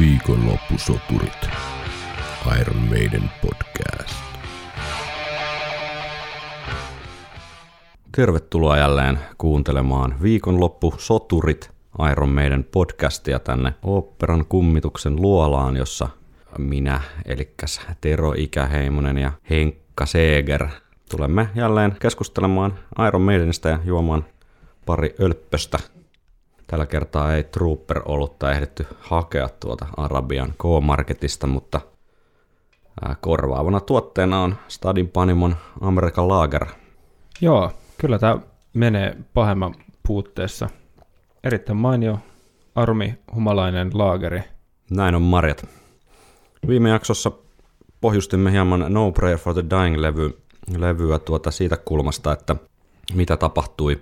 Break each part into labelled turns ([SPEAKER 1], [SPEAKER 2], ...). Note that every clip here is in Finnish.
[SPEAKER 1] Viikonloppusoturit. Iron Maiden podcast.
[SPEAKER 2] Tervetuloa jälleen kuuntelemaan Viikonloppusoturit Iron Maiden podcastia tänne oopperan kummituksen luolaan, jossa minä, eli Tero Ikäheimonen ja Henkka Seeger tulemme jälleen keskustelemaan Iron Maidenista ja juomaan pari ölppöstä. Tällä kertaa ei Trooper olutta ehditty hakea tuota Arabian K-Marketista, mutta korvaavana tuotteena on Stadin Panimon Amerikan Lager.
[SPEAKER 3] Joo, kyllä tämä menee pahemman puutteessa. Erittäin mainio armi humalainen laageri.
[SPEAKER 2] Näin on Marjat. Viime jaksossa pohjustimme hieman No Prayer for the Dying-levy, levyä tuota siitä kulmasta, että mitä tapahtui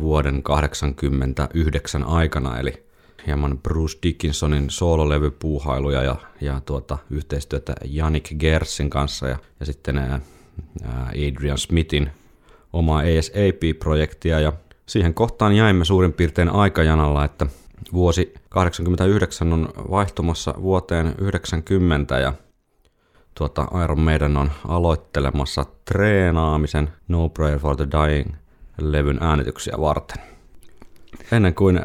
[SPEAKER 2] vuoden 89 aikana, eli hieman Bruce Dickinsonin soololevypuuhailuja ja, ja tuota, yhteistyötä Janik Gersin kanssa ja, ja sitten ää, Adrian Smithin omaa ASAP-projektia ja siihen kohtaan jäimme suurin piirtein aikajanalla, että vuosi 89 on vaihtumassa vuoteen 90 ja tuota, Iron Maiden on aloittelemassa treenaamisen No Prayer for the Dying levyn äänityksiä varten. Ennen kuin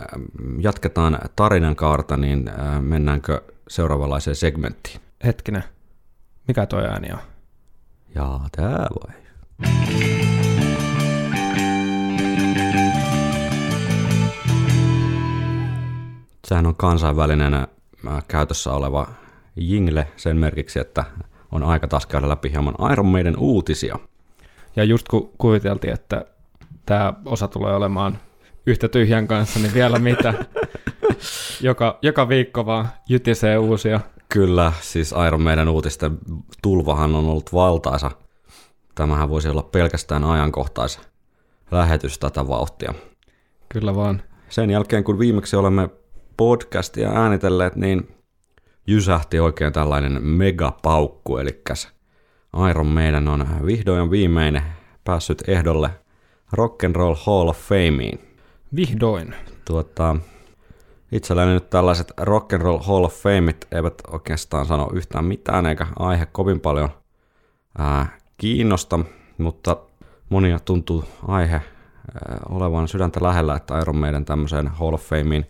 [SPEAKER 2] jatketaan tarinan kaarta, niin mennäänkö seuraavanlaiseen segmenttiin?
[SPEAKER 3] Hetkinen, mikä toi ääni on?
[SPEAKER 2] Jaa, tää vai. Sehän on kansainvälinen käytössä oleva jingle sen merkiksi, että on aika taas käydä läpi hieman Iron Maiden uutisia.
[SPEAKER 3] Ja just kun kuviteltiin, että tämä osa tulee olemaan yhtä tyhjän kanssa, niin vielä mitä. joka, joka viikko vaan jytisee uusia.
[SPEAKER 2] Kyllä, siis Iron Maiden uutisten tulvahan on ollut valtaisa. Tämähän voisi olla pelkästään ajankohtais lähetys tätä vauhtia.
[SPEAKER 3] Kyllä vaan.
[SPEAKER 2] Sen jälkeen, kun viimeksi olemme podcastia äänitelleet, niin jysähti oikein tällainen megapaukku, eli Iron Maiden on vihdoin viimein päässyt ehdolle Rock and Roll Hall of Fameen.
[SPEAKER 3] Vihdoin.
[SPEAKER 2] Tuota, itselläni nyt tällaiset Rock and Roll Hall of Fameit eivät oikeastaan sano yhtään mitään, eikä aihe kovin paljon ää, kiinnosta, mutta monia tuntuu aihe ää, olevan sydäntä lähellä, että Iron Maiden tämmöiseen Hall of Fameen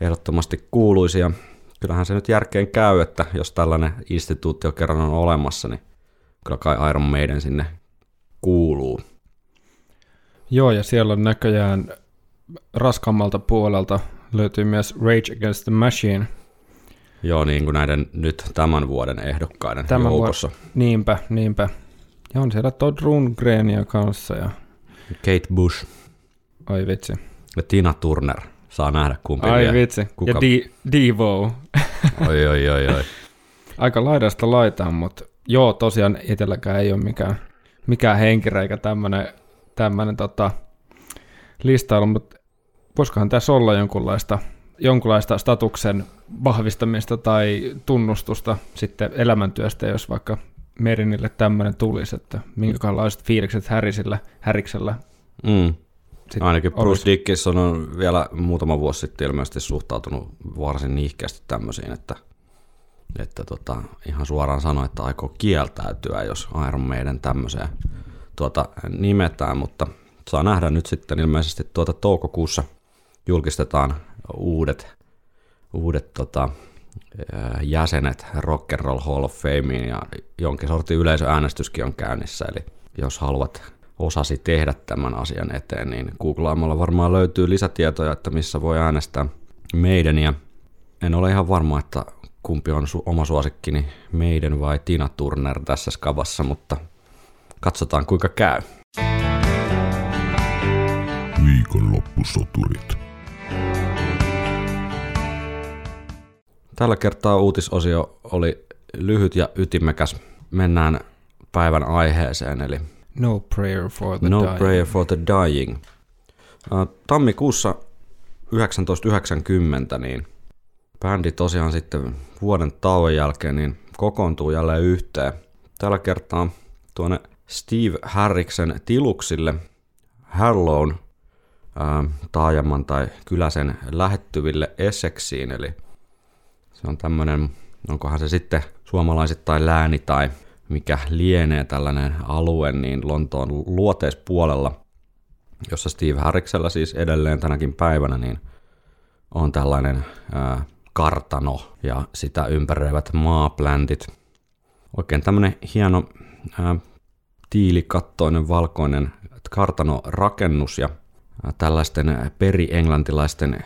[SPEAKER 2] ehdottomasti kuuluisi. Ja kyllähän se nyt järkeen käy, että jos tällainen instituutio kerran on olemassa, niin kyllä kai Iron Maiden sinne kuuluu.
[SPEAKER 3] Joo, ja siellä on näköjään raskammalta puolelta löytyy myös Rage Against the Machine.
[SPEAKER 2] Joo, niin kuin näiden nyt tämän vuoden ehdokkaiden tämän joukossa. Vuod-
[SPEAKER 3] niinpä, niinpä. Ja on siellä Todd Rundgrenia kanssa ja...
[SPEAKER 2] Kate Bush.
[SPEAKER 3] Ai vitsi.
[SPEAKER 2] Ja Tina Turner. Saa nähdä kumpi
[SPEAKER 3] Ai
[SPEAKER 2] vie.
[SPEAKER 3] vitsi. Kuka... Ja Di- Devo.
[SPEAKER 2] oi, oi, oi, oi.
[SPEAKER 3] Aika laidasta laitaan, mutta joo, tosiaan itselläkään ei ole mikään, mikään henkireikä tämmöinen tämmöinen tota, listailu, mutta voisikohan tässä olla jonkunlaista, jonkunlaista statuksen vahvistamista tai tunnustusta sitten elämäntyöstä, jos vaikka Merinille tämmöinen tulisi, että minkälaiset fiilikset Härisillä, Häriksellä
[SPEAKER 2] mm. Ainakin Bruce olisi. Dickinson on vielä muutama vuosi sitten ilmeisesti suhtautunut varsin niihkeästi tämmöisiin, että, että tota, ihan suoraan sanoi, että aikoo kieltäytyä, jos Iron Maiden tämmöiseen tuota, nimetään, mutta saa nähdä nyt sitten ilmeisesti tuota toukokuussa julkistetaan uudet, uudet tota, jäsenet Rock and Roll Hall of Fameen ja jonkin sortin yleisöäänestyskin on käynnissä, eli jos haluat osasi tehdä tämän asian eteen, niin googlaamalla varmaan löytyy lisätietoja, että missä voi äänestää meidän. Ja en ole ihan varma, että kumpi on su- oma suosikkini, meidän vai Tina Turner tässä skavassa, mutta Katsotaan kuinka käy.
[SPEAKER 1] Viikonloppusoturit.
[SPEAKER 2] Tällä kertaa uutisosio oli lyhyt ja ytimekäs. Mennään päivän aiheeseen, eli
[SPEAKER 3] No Prayer for the
[SPEAKER 2] no
[SPEAKER 3] Dying.
[SPEAKER 2] Prayer for the Dying. Tammikuussa 1990 niin bändi tosiaan sitten vuoden tauon jälkeen niin kokoontuu jälleen yhteen. Tällä kertaa tuonne Steve Harriksen tiluksille Harlown ää, taajaman tai kyläsen lähettyville Essexiin, eli Se on tämmöinen, onkohan se sitten suomalaisittain lääni tai mikä lienee tällainen alue, niin Lontoon luoteispuolella, jossa Steve Harriksella siis edelleen tänäkin päivänä, niin on tällainen ää, kartano ja sitä ympäröivät maapläntit. Oikein tämmöinen hieno ää, tiilikattoinen valkoinen kartanorakennus ja tällaisten peri-englantilaisten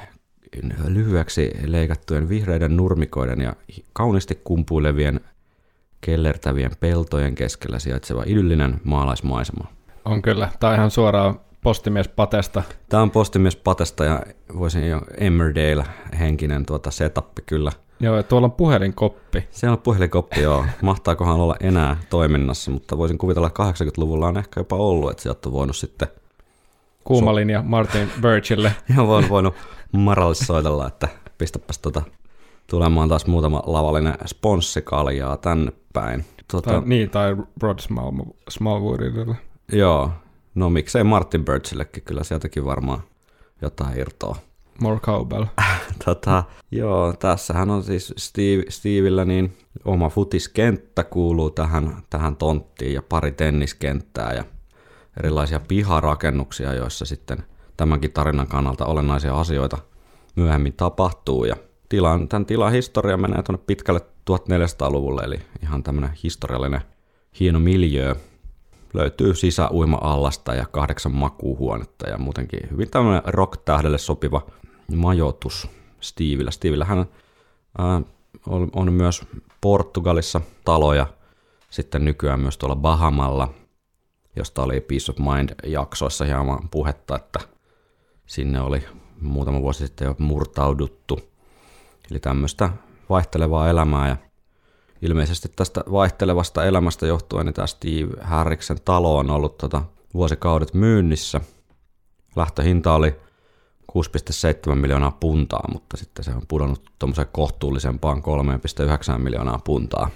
[SPEAKER 2] lyhyeksi leikattujen vihreiden nurmikoiden ja kauniisti kumpuilevien kellertävien peltojen keskellä sijaitseva idyllinen maalaismaisema.
[SPEAKER 3] On kyllä. Tämä on ihan suoraan postimies Patesta.
[SPEAKER 2] Tämä on postimies Patesta ja voisin jo Emmerdale henkinen tuota setup kyllä.
[SPEAKER 3] Joo, ja tuolla on puhelinkoppi.
[SPEAKER 2] Siellä on puhelinkoppi, joo. Mahtaakohan olla enää toiminnassa, mutta voisin kuvitella, että 80-luvulla on ehkä jopa ollut, että sieltä on voinut sitten...
[SPEAKER 3] Kuuma linja Martin Birchille.
[SPEAKER 2] Ihan voin voinut Maralle soitella, että pistäpäs tota tulemaan taas muutama lavallinen sponssikaljaa tänne päin.
[SPEAKER 3] Tota, tai, niin, tai Rod Small, Smallwoodille.
[SPEAKER 2] Joo, no miksei Martin Birchillekin, kyllä sieltäkin varmaan jotain irtoa.
[SPEAKER 3] More cowbell.
[SPEAKER 2] tota, joo, tässähän on siis Steve, niin oma futiskenttä kuuluu tähän, tähän tonttiin ja pari tenniskenttää ja erilaisia piharakennuksia, joissa sitten tämänkin tarinan kannalta olennaisia asioita myöhemmin tapahtuu. Ja tilan, tämän tilan historia menee tuonne pitkälle 1400-luvulle, eli ihan tämmöinen historiallinen hieno miljöö. Löytyy sisäuima-allasta ja kahdeksan makuuhuonetta ja muutenkin hyvin tämmöinen rock-tähdelle sopiva majoitus Steveillä. Steveillä hän on, on myös Portugalissa taloja, sitten nykyään myös tuolla Bahamalla, josta oli Peace of Mind-jaksoissa hieman puhetta, että sinne oli muutama vuosi sitten jo murtauduttu. Eli tämmöistä vaihtelevaa elämää ja ilmeisesti tästä vaihtelevasta elämästä johtuen niin tämä Steve Harriksen talo on ollut tota vuosikaudet myynnissä. Lähtöhinta oli 6,7 miljoonaa puntaa, mutta sitten se on pudonnut tuommoiseen kohtuullisempaan 3,9 miljoonaa puntaa.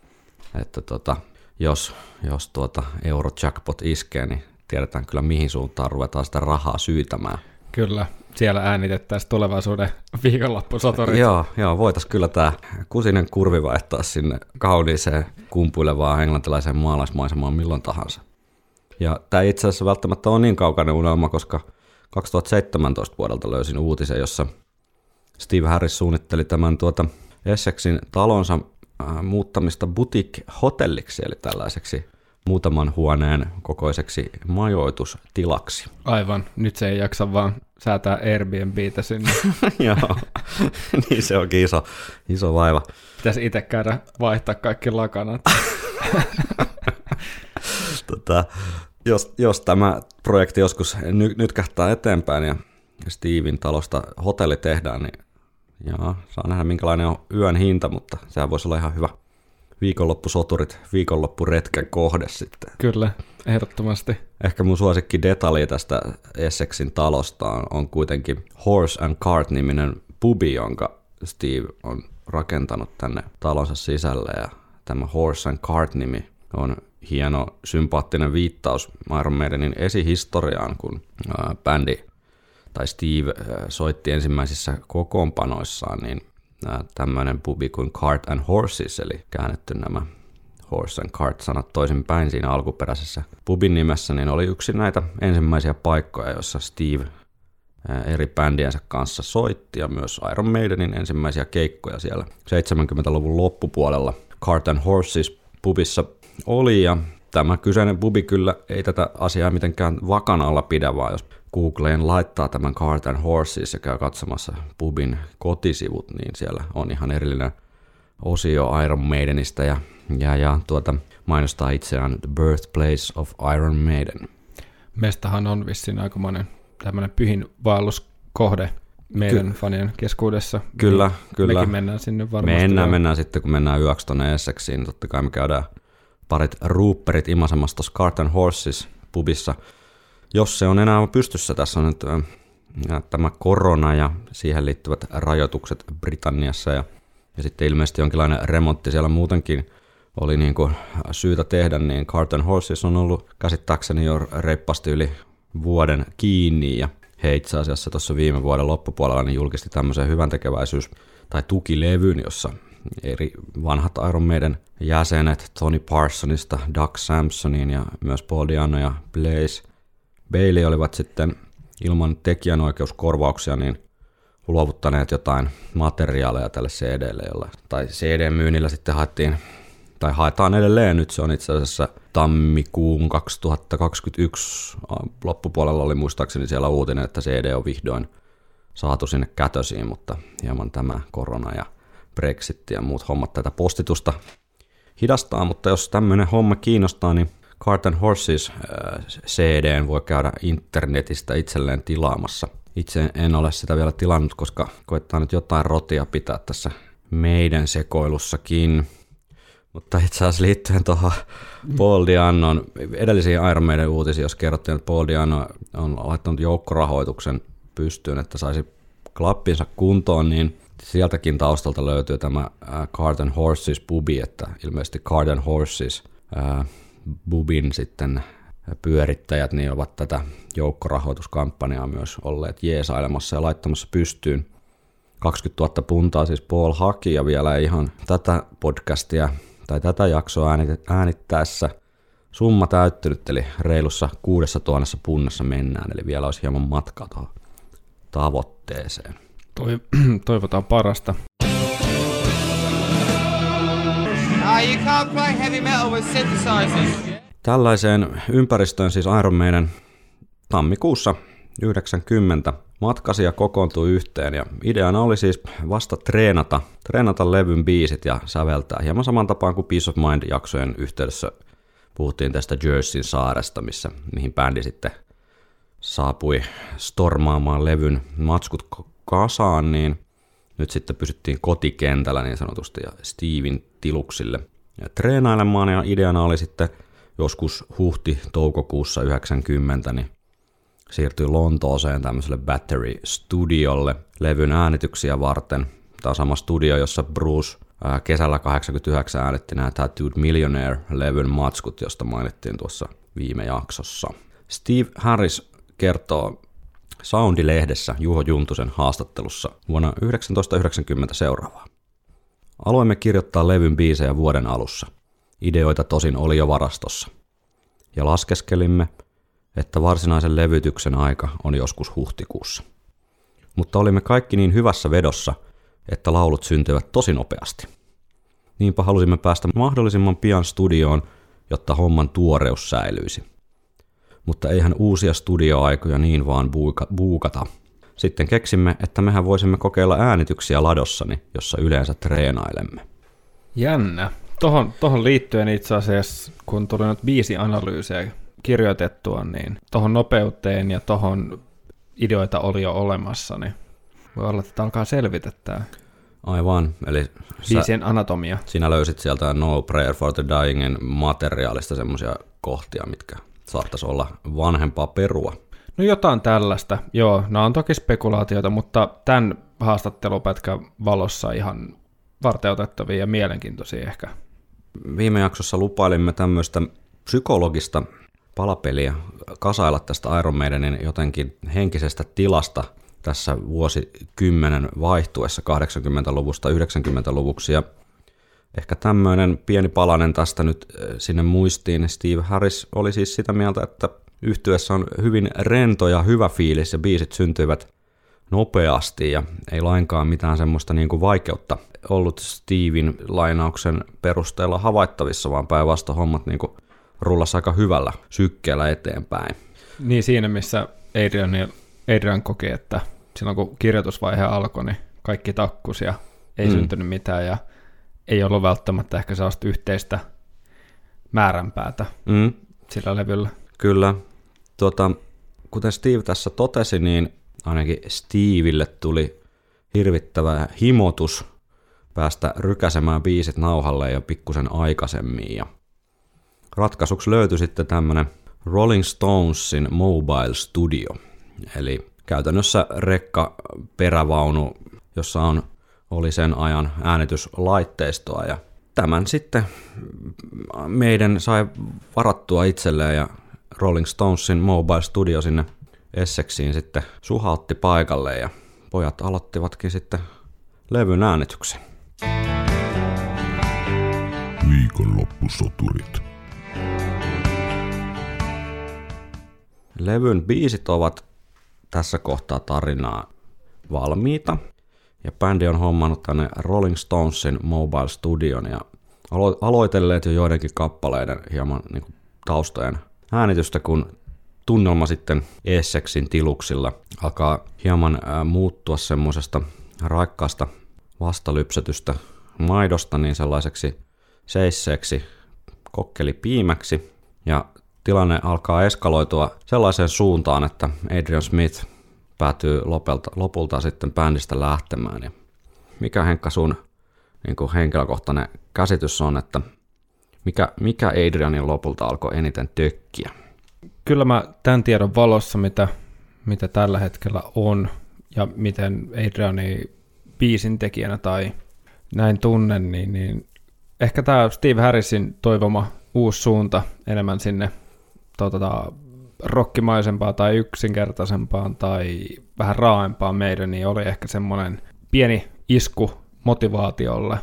[SPEAKER 2] että tota, jos, jos tuota Eurojackpot iskee, niin tiedetään kyllä mihin suuntaan ruvetaan sitä rahaa syytämään.
[SPEAKER 3] Kyllä, siellä äänitettäisiin tulevaisuuden viikonloppusotorit.
[SPEAKER 2] joo, joo, voitaisiin kyllä tämä kusinen kurvi vaihtaa sinne kauniiseen kumpuilevaan englantilaiseen maalaismaisemaan milloin tahansa. Ja tämä itse asiassa välttämättä on niin kaukainen unelma, koska 2017 vuodelta löysin uutisen, jossa Steve Harris suunnitteli tämän tuota Essexin talonsa äh, muuttamista boutique-hotelliksi, eli tällaiseksi muutaman huoneen kokoiseksi majoitustilaksi.
[SPEAKER 3] Aivan, nyt se ei jaksa vaan säätää Airbnbtä sinne.
[SPEAKER 2] Joo, niin se onkin iso, iso vaiva.
[SPEAKER 3] Pitäisi itse käydä vaihtaa kaikki lakanat.
[SPEAKER 2] tota, jos, jos tämä projekti joskus ny, nytkähtää eteenpäin ja Steven talosta hotelli tehdään, niin jaa, saa nähdä minkälainen on yön hinta, mutta sehän voisi olla ihan hyvä viikonloppusoturit, viikonloppuretken kohde sitten.
[SPEAKER 3] Kyllä, ehdottomasti.
[SPEAKER 2] Ehkä mun suosikki detalji tästä Essexin talosta on, on kuitenkin Horse and Cart-niminen pubi, jonka Steve on rakentanut tänne talonsa sisälle ja tämä Horse and Cart-nimi on hieno sympaattinen viittaus Iron Maidenin esihistoriaan, kun bändi tai Steve soitti ensimmäisissä kokoonpanoissaan, niin tämmöinen pubi kuin Cart and Horses, eli käännetty nämä Horse and Cart-sanat toisinpäin siinä alkuperäisessä pubin nimessä, niin oli yksi näitä ensimmäisiä paikkoja, joissa Steve eri bändiensä kanssa soitti ja myös Iron Maidenin ensimmäisiä keikkoja siellä 70-luvun loppupuolella Cart and Horses pubissa oli ja tämä kyseinen pubi kyllä ei tätä asiaa mitenkään vakan alla pidä, vaan jos Googleen laittaa tämän Cart and Horses ja käy katsomassa pubin kotisivut, niin siellä on ihan erillinen osio Iron Maidenista ja, ja, ja tuota, mainostaa itseään The Birthplace of Iron Maiden.
[SPEAKER 3] Mestahan on vissiin aikamoinen tämmöinen pyhin vaelluskohde meidän Ky- fanien keskuudessa.
[SPEAKER 2] Kyllä, niin kyllä.
[SPEAKER 3] Mekin mennään sinne varmasti.
[SPEAKER 2] Mennään, mennään sitten, kun mennään yöksi tuonne Essexiin. Totta kai me käydään parit ruupperit imasemassa tuossa Cart and Horses pubissa – jos se on enää pystyssä, tässä on nyt tämä korona ja siihen liittyvät rajoitukset Britanniassa ja, ja sitten ilmeisesti jonkinlainen remontti siellä muutenkin oli niin kuin syytä tehdä, niin Carton Horses on ollut käsittääkseni jo reippaasti yli vuoden kiinni ja he itse asiassa tuossa viime vuoden loppupuolella niin julkisti tämmöisen hyvän tekeväisyys- tai tukilevyn, jossa eri vanhat Iron Maiden jäsenet Tony Parsonista, Doug Sampsoniin ja myös Paul Diano ja Blaze Bailey olivat sitten ilman tekijänoikeuskorvauksia niin luovuttaneet jotain materiaaleja tälle CDlle, jolla, tai CD-myynnillä sitten haettiin, tai haetaan edelleen, nyt se on itse asiassa tammikuun 2021 loppupuolella oli muistaakseni siellä uutinen, että CD on vihdoin saatu sinne kätösiin, mutta hieman tämä korona ja Brexit ja muut hommat tätä postitusta hidastaa, mutta jos tämmöinen homma kiinnostaa, niin Cart and Horses äh, CD voi käydä internetistä itselleen tilaamassa. Itse en ole sitä vielä tilannut, koska koettaa nyt jotain rotia pitää tässä meidän sekoilussakin. Mutta itse asiassa liittyen tuohon Paul Diannon edellisiin Iron Maiden uutisiin, jos kerrottiin, että Paul Diano on laittanut joukkorahoituksen pystyyn, että saisi klappinsa kuntoon, niin sieltäkin taustalta löytyy tämä äh, Card and Horses pubi, että ilmeisesti Card and Horses äh, bubin sitten pyörittäjät niin ovat tätä joukkorahoituskampanjaa myös olleet jeesailemassa ja laittamassa pystyyn. 20 000 puntaa siis Paul haki ja vielä ihan tätä podcastia tai tätä jaksoa äänittäessä summa täyttynyt, eli reilussa 6000 punnassa mennään, eli vielä olisi hieman matkaa tuohon tavoitteeseen.
[SPEAKER 3] Toivotaan parasta.
[SPEAKER 2] Tällaiseen ympäristöön siis Iron Maiden tammikuussa 90 matkasi ja kokoontui yhteen ja ideana oli siis vasta treenata, treenata levyn biisit ja säveltää hieman saman tapaan kuin Peace of Mind-jaksojen yhteydessä puhuttiin tästä Jerseyn saaresta, missä, mihin bändi sitten saapui stormaamaan levyn matskut kasaan, niin nyt sitten pysyttiin kotikentällä niin sanotusti ja Steven tiluksille ja treenailemaan ja ideana oli sitten joskus huhti-toukokuussa 90 niin siirtyi Lontooseen tämmöiselle Battery Studiolle levyn äänityksiä varten. Tämä on sama studio, jossa Bruce kesällä 89 äänitti nämä Tattooed Millionaire-levyn matskut, josta mainittiin tuossa viime jaksossa. Steve Harris kertoo Soundi-lehdessä Juho Juntusen haastattelussa vuonna 1990 seuraavaa. Aloimme kirjoittaa levyn biisejä vuoden alussa. Ideoita tosin oli jo varastossa. Ja laskeskelimme, että varsinaisen levytyksen aika on joskus huhtikuussa. Mutta olimme kaikki niin hyvässä vedossa, että laulut syntyivät tosi nopeasti. Niinpä halusimme päästä mahdollisimman pian studioon, jotta homman tuoreus säilyisi. Mutta eihän uusia studioaikoja niin vaan buuka- buukata. Sitten keksimme, että mehän voisimme kokeilla äänityksiä ladossani, jossa yleensä treenailemme.
[SPEAKER 3] Jännä. Tohon, tohon liittyen itse asiassa, kun tuli nyt biisianalyysejä kirjoitettua, niin tohon nopeuteen ja tohon ideoita oli jo olemassa, niin voi olla, että alkaa selvitetää.
[SPEAKER 2] Aivan, eli
[SPEAKER 3] Biisien anatomia.
[SPEAKER 2] sinä löysit sieltä No Prayer for the Dyingin materiaalista semmoisia kohtia, mitkä saattaisi olla vanhempaa perua.
[SPEAKER 3] No jotain tällaista, joo. Nämä on toki spekulaatioita, mutta tämän haastattelupätkän valossa ihan varteutettavia ja mielenkiintoisia ehkä.
[SPEAKER 2] Viime jaksossa lupailimme tämmöistä psykologista palapeliä kasailla tästä Iron Maidenin jotenkin henkisestä tilasta tässä vuosikymmenen vaihtuessa 80-luvusta 90-luvuksi. Ja ehkä tämmöinen pieni palanen tästä nyt eh, sinne muistiin. Steve Harris oli siis sitä mieltä, että yhtyessä on hyvin rento ja hyvä fiilis ja biisit syntyivät nopeasti ja ei lainkaan mitään semmoista niin kuin vaikeutta ollut Steven lainauksen perusteella havaittavissa, vaan päinvastoin hommat niin kuin rullas aika hyvällä sykkeellä eteenpäin.
[SPEAKER 3] Niin siinä, missä Adrian, Adrian koki, että silloin kun kirjoitusvaihe alkoi, niin kaikki takkus ja ei mm. syntynyt mitään ja ei ollut välttämättä ehkä sellaista yhteistä määränpäätä mm. sillä levyllä.
[SPEAKER 2] Kyllä. Tuota, kuten Steve tässä totesi, niin ainakin Steville tuli hirvittävä himotus päästä rykäsemään biisit nauhalle jo pikkusen aikaisemmin. Ja ratkaisuksi löytyi sitten tämmöinen Rolling Stonesin Mobile Studio, eli käytännössä rekka perävaunu, jossa on, oli sen ajan äänityslaitteistoa ja tämän sitten meidän sai varattua itselleen ja Rolling Stonesin Mobile Studio sinne Essexiin sitten suhautti paikalle ja pojat aloittivatkin sitten levyn äänityksen.
[SPEAKER 1] Viikonloppusoturit.
[SPEAKER 2] Levyn biisit ovat tässä kohtaa tarinaa valmiita. Ja bändi on hommannut tänne Rolling Stonesin Mobile Studion ja alo- aloitelleet jo joidenkin kappaleiden hieman niin kuin taustojen äänitystä, kun tunnelma sitten Essexin tiluksilla alkaa hieman ää, muuttua semmoisesta raikkaasta vastalypsetystä maidosta niin sellaiseksi seisseeksi kokkelipiimäksi. Ja tilanne alkaa eskaloitua sellaiseen suuntaan, että Adrian Smith päätyy lopelta, lopulta sitten bändistä lähtemään. Ja mikä Henkka sun niin kuin henkilökohtainen käsitys on, että mikä, mikä Adrianin lopulta alkoi eniten tökkiä?
[SPEAKER 3] Kyllä mä tämän tiedon valossa, mitä, mitä tällä hetkellä on, ja miten Adriani biisin tekijänä tai näin tunnen, niin, niin ehkä tämä Steve Harrisin toivoma uusi suunta enemmän sinne tota, rokkimaisempaan tai yksinkertaisempaan tai vähän raaempaan meidän, niin oli ehkä semmoinen pieni isku motivaatiolle.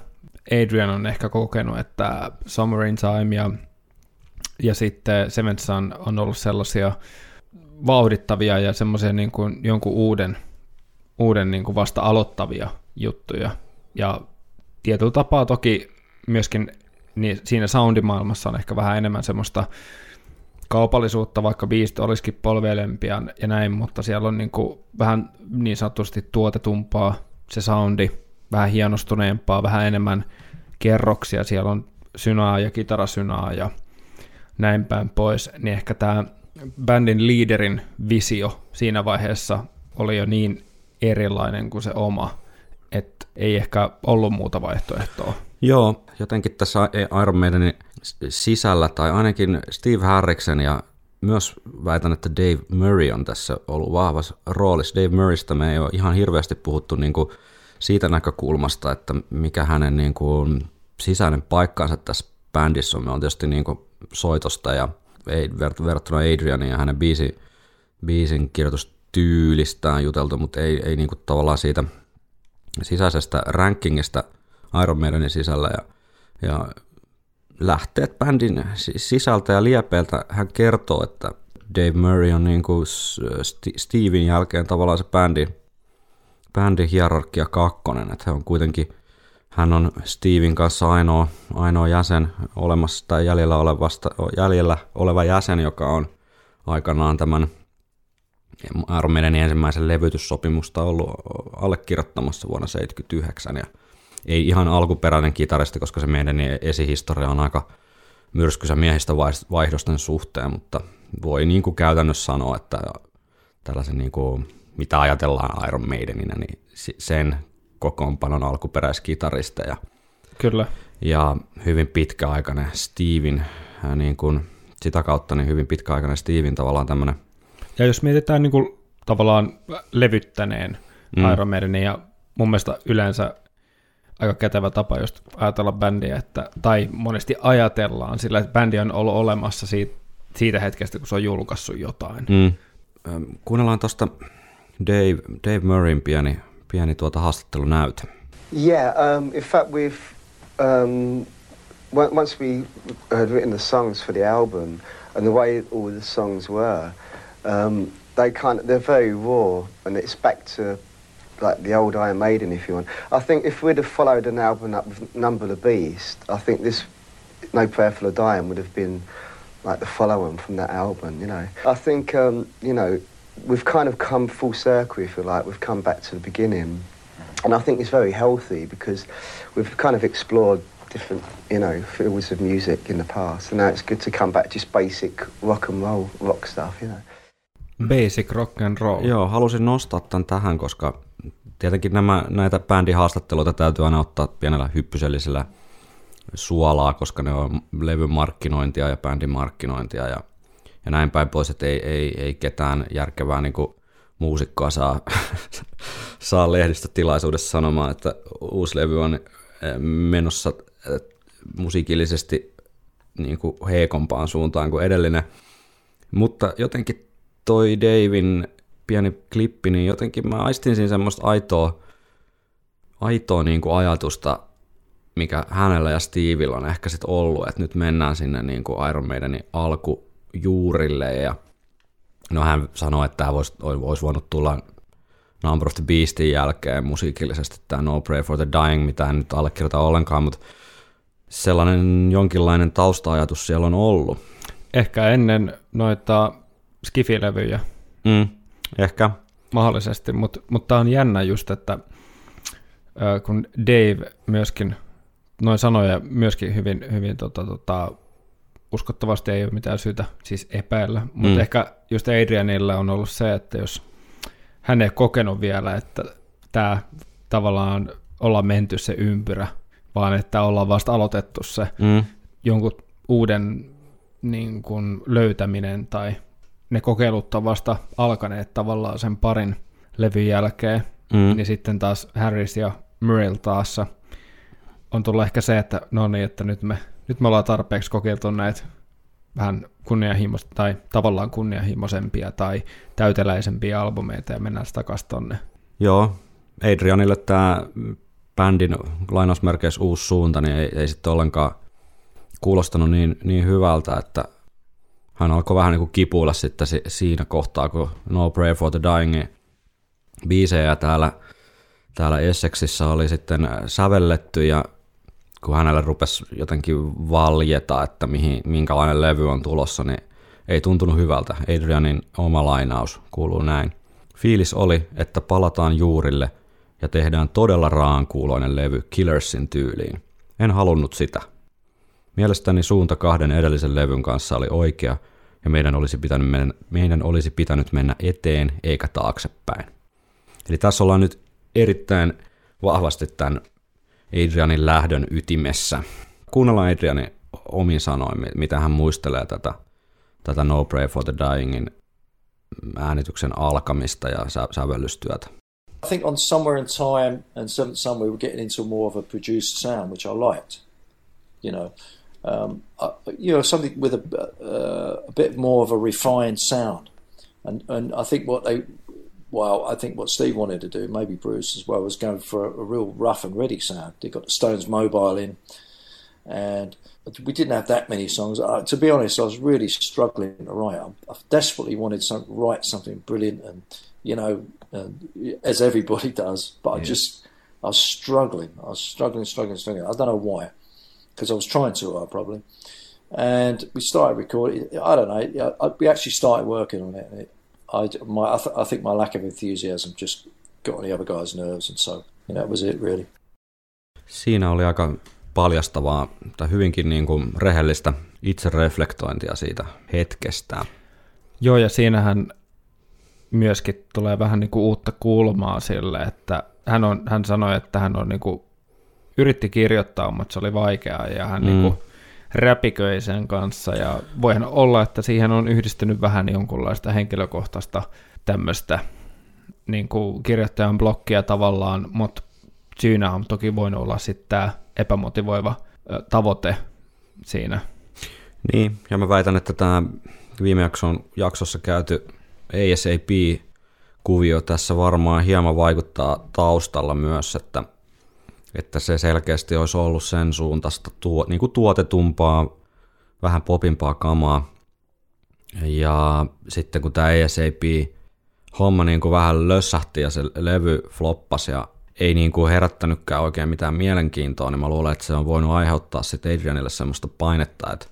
[SPEAKER 3] Adrian on ehkä kokenut, että Summer in Time ja, ja sitten Seven Sun on ollut sellaisia vauhdittavia ja semmoisia niin kuin jonkun uuden, uuden niin kuin vasta aloittavia juttuja. Ja tietyllä tapaa toki myöskin niin siinä soundimaailmassa on ehkä vähän enemmän semmoista kaupallisuutta, vaikka biisit olisikin polveilempia ja näin, mutta siellä on niin kuin vähän niin sanotusti tuotetumpaa se soundi, vähän hienostuneempaa, vähän enemmän kerroksia, siellä on synaa ja kitarasynaa ja näin päin pois, niin ehkä tämä bändin liiderin visio siinä vaiheessa oli jo niin erilainen kuin se oma, että ei ehkä ollut muuta vaihtoehtoa.
[SPEAKER 2] Joo, jotenkin tässä Iron Maidenin sisällä, tai ainakin Steve Harriksen ja myös väitän, että Dave Murray on tässä ollut vahvassa roolissa. Dave Murraysta me ei ole ihan hirveästi puhuttu niin kuin siitä näkökulmasta, että mikä hänen niin kuin sisäinen paikkansa tässä bändissä on. Me on tietysti niin kuin soitosta ja verrattuna Adrianin ja hänen biisi, biisin kirjoitustyylistään juteltu, mutta ei, ei niin kuin tavallaan siitä sisäisestä rankingista Iron Maidenin sisällä ja, ja lähteet bändin sisältä ja liepeiltä. Hän kertoo, että Dave Murray on niin kuin Steven jälkeen tavallaan se bändi, bändin hierarkia kakkonen, että hän on kuitenkin hän on Steven kanssa ainoa, ainoa jäsen olemassa tai jäljellä, olevasta, jäljellä oleva jäsen, joka on aikanaan tämän Iron ensimmäisen levytyssopimusta ollut allekirjoittamassa vuonna 1979 ja ei ihan alkuperäinen kitaristi, koska se meidän esihistoria on aika myrskyisen miehistä vaihdosten suhteen, mutta voi niin kuin käytännössä sanoa, että tällaisen niin kuin, mitä ajatellaan Iron Maideninä, niin sen kokoonpanon alkuperäiskitarista ja,
[SPEAKER 3] Kyllä.
[SPEAKER 2] ja hyvin pitkäaikainen Steven, niin kuin, sitä kautta niin hyvin pitkäaikainen Steven tavallaan tämmöinen.
[SPEAKER 3] Ja jos mietitään niin kuin, tavallaan levyttäneen mm. Iron Maidenin ja mun mielestä yleensä aika kätevä tapa just ajatella bändiä, että, tai monesti ajatellaan sillä, että bändi on ollut olemassa siitä, siitä hetkestä, kun se on julkaissut jotain.
[SPEAKER 2] Mm. Kuunnellaan tuosta Dave, Dave Murrayn pieni, pieni tuota haastattelunäyte.
[SPEAKER 4] Yeah, um, in fact we've, um, once we had written the songs for the album and the way all the songs were, um, they kind of, they're very raw and it's back to like the old Iron Maiden, if you want. I think if we'd have followed an album up with Number the Beast, I think this No Prayer for the Dying would have been like the follow-on from that album, you know. I think, um, you know, we've kind of come full circle, if you like. We've come back to the beginning. And I think it's very healthy because we've kind of explored different, you know, fields of music in the past. And now it's good to come back to just basic rock and roll, rock stuff, you know.
[SPEAKER 3] Basic rock and roll.
[SPEAKER 2] Joo, halusin nostaa tämän tähän, koska tietenkin nämä, näitä bändihaastatteluita täytyy aina ottaa pienellä hyppysellisellä suolaa, koska ne on levyn markkinointia ja bändin markkinointia ja, ja näin päin pois, että ei, ei, ei ketään järkevää niin kuin muusikkoa saa, saa lehdistötilaisuudessa sanomaan, että uusi levy on eh, menossa eh, musiikillisesti niin kuin heikompaan suuntaan kuin edellinen. Mutta jotenkin toi Davin pieni klippi, niin jotenkin mä aistin siinä semmoista aitoa, aitoa niin kuin ajatusta, mikä hänellä ja Steveillä on ehkä sitten ollut, että nyt mennään sinne niin kuin Iron Maidenin alkujuurille ja no hän sanoi, että tämä voisi, olisi voinut tulla Number of the Beastin jälkeen musiikillisesti tämä No Pray for the Dying, mitä en nyt allekirjoita ollenkaan, mutta sellainen jonkinlainen tausta-ajatus siellä on ollut.
[SPEAKER 3] Ehkä ennen noita skifilevyjä.
[SPEAKER 2] Mm, ehkä.
[SPEAKER 3] Mahdollisesti, mutta mut tämä on jännä just, että kun Dave myöskin, noin sanoja myöskin hyvin, hyvin tota, tota, uskottavasti ei ole mitään syytä siis epäillä, mutta
[SPEAKER 2] Mm.
[SPEAKER 3] ehkä just Adrianilla on ollut se, että jos hän ei kokenut vielä, että tämä tavallaan ollaan menty se ympyrä, vaan että ollaan vasta aloitettu se
[SPEAKER 2] Mm,
[SPEAKER 3] jonkun uuden niin kuin löytäminen tai ne kokeilut on vasta alkaneet tavallaan sen parin levyn jälkeen,
[SPEAKER 2] mm,
[SPEAKER 3] niin sitten taas Harris ja Murray taas. On tullut ehkä se, että no niin, että nyt me, nyt me ollaan tarpeeksi kokeiltu näitä vähän kunnianhimoista tai tavallaan kunnianhimoisempia tai täyteläisempiä albumeita ja mennään takaisin tonne.
[SPEAKER 2] Joo, Adrianille tämä bändin lainausmerkeissä uusi suunta, niin ei, ei sitten ollenkaan kuulostanut niin, niin hyvältä, että hän alkoi vähän niin kipuilla sitten si- siinä kohtaa, kun No Pray for the Dying biisejä täällä, täällä Essexissa oli sitten sävelletty ja kun hänelle rupesi jotenkin valjeta, että mihin, minkälainen levy on tulossa, niin ei tuntunut hyvältä. Adrianin oma lainaus kuuluu näin. Fiilis oli, että palataan juurille ja tehdään todella raankuuloinen levy Killersin tyyliin. En halunnut sitä. Mielestäni suunta kahden edellisen levyn kanssa oli oikea ja meidän olisi pitänyt mennä, meidän olisi pitänyt mennä eteen eikä taaksepäin. Eli tässä ollaan nyt erittäin vahvasti tämän Adrianin lähdön ytimessä. Kuunnellaan Adrianin omin sanoin, mi- mitä hän muistelee tätä, tätä No Pray for the Dyingin äänityksen alkamista ja sä- sävellystyötä.
[SPEAKER 5] I think on Somewhere in Time and Seventh Son, we were getting into more of a produced sound, which I liked. You know, um, I, you know, something with a, uh, a bit more of a refined sound, and and I think what they, well, I think what Steve wanted to do, maybe Bruce as well, was going for a, a real rough and ready sound. They got the Stones Mobile in, and we didn't have that many songs. Uh, to be honest, I was really struggling to write. I, I desperately wanted to write something brilliant, and you know, as everybody does. But I just, I was struggling. I was struggling, struggling, struggling. I don't know why, because I was trying too hard probably. And we started recording. I don't know. yeah, I, we actually started working on it. It I, my, I, th- I think my lack of enthusiasm just got on the other guy's nerves, and so you know, that was it really.
[SPEAKER 2] Siinä oli aika paljastavaa tai hyvinkin niin kuin rehellistä itsereflektointia siitä hetkestä.
[SPEAKER 3] Joo, ja siinähän myöskin tulee vähän niin kuin uutta kulmaa sille, että hän, on, hän sanoi, että hän on niin kuin, yritti kirjoittaa, mutta se oli vaikeaa, ja hän
[SPEAKER 2] Mm.
[SPEAKER 3] niin kuin, räpiköi sen kanssa, ja voihan olla, että siihen on yhdistynyt vähän jonkunlaista henkilökohtaista tämmöistä niin kuin kirjoittajan blokkia tavallaan, mutta syynä on toki voinut olla sitten tämä epämotivoiva tavoite siinä.
[SPEAKER 2] Niin, ja mä väitän, että tämä viime jakson, jaksossa käyty ASAP-kuvio tässä varmaan hieman vaikuttaa taustalla myös, että, että se selkeästi olisi ollut sen suuntaista tuo, niin kuin tuotetumpaa, vähän popimpaa kamaa. Ja sitten kun tämä ASAP-homma niin kuin vähän lössähti ja se levy floppasi ja ei niin kuin herättänytkään oikein mitään mielenkiintoa, niin mä luulen, että se on voinut aiheuttaa sitten Adrianille semmoista painetta, että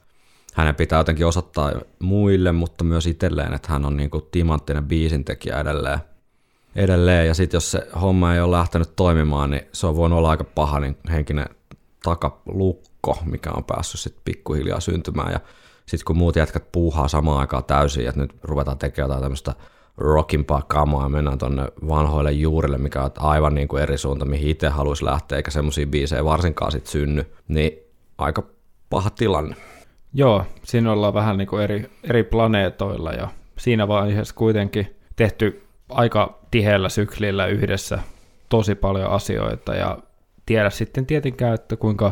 [SPEAKER 2] hänen pitää jotenkin osoittaa muille, mutta myös itselleen, että hän on niin kuin timanttinen biisintekijä edelleen. Edelleen. Ja sitten jos se homma ei ole lähtenyt toimimaan, niin se on voinut olla aika paha niin henkinen takalukko, mikä on päässyt sitten pikkuhiljaa syntymään. Ja sitten kun muut jätkät puuhaa samaan aikaan täysin, että nyt ruvetaan tekemään jotain tämmöistä rockimpaa kamaa ja mennään tonne vanhoille juurille, mikä on aivan niin kuin eri suunta, mihin itse haluaisi lähteä, eikä semmoisia biisejä varsinkaan sitten synny, niin aika paha tilanne.
[SPEAKER 3] Joo, siinä ollaan vähän niin kuin eri, eri planeetoilla ja siinä vaiheessa kuitenkin tehty aika tiheällä syklillä yhdessä tosi paljon asioita ja tiedä sitten tietenkään, että kuinka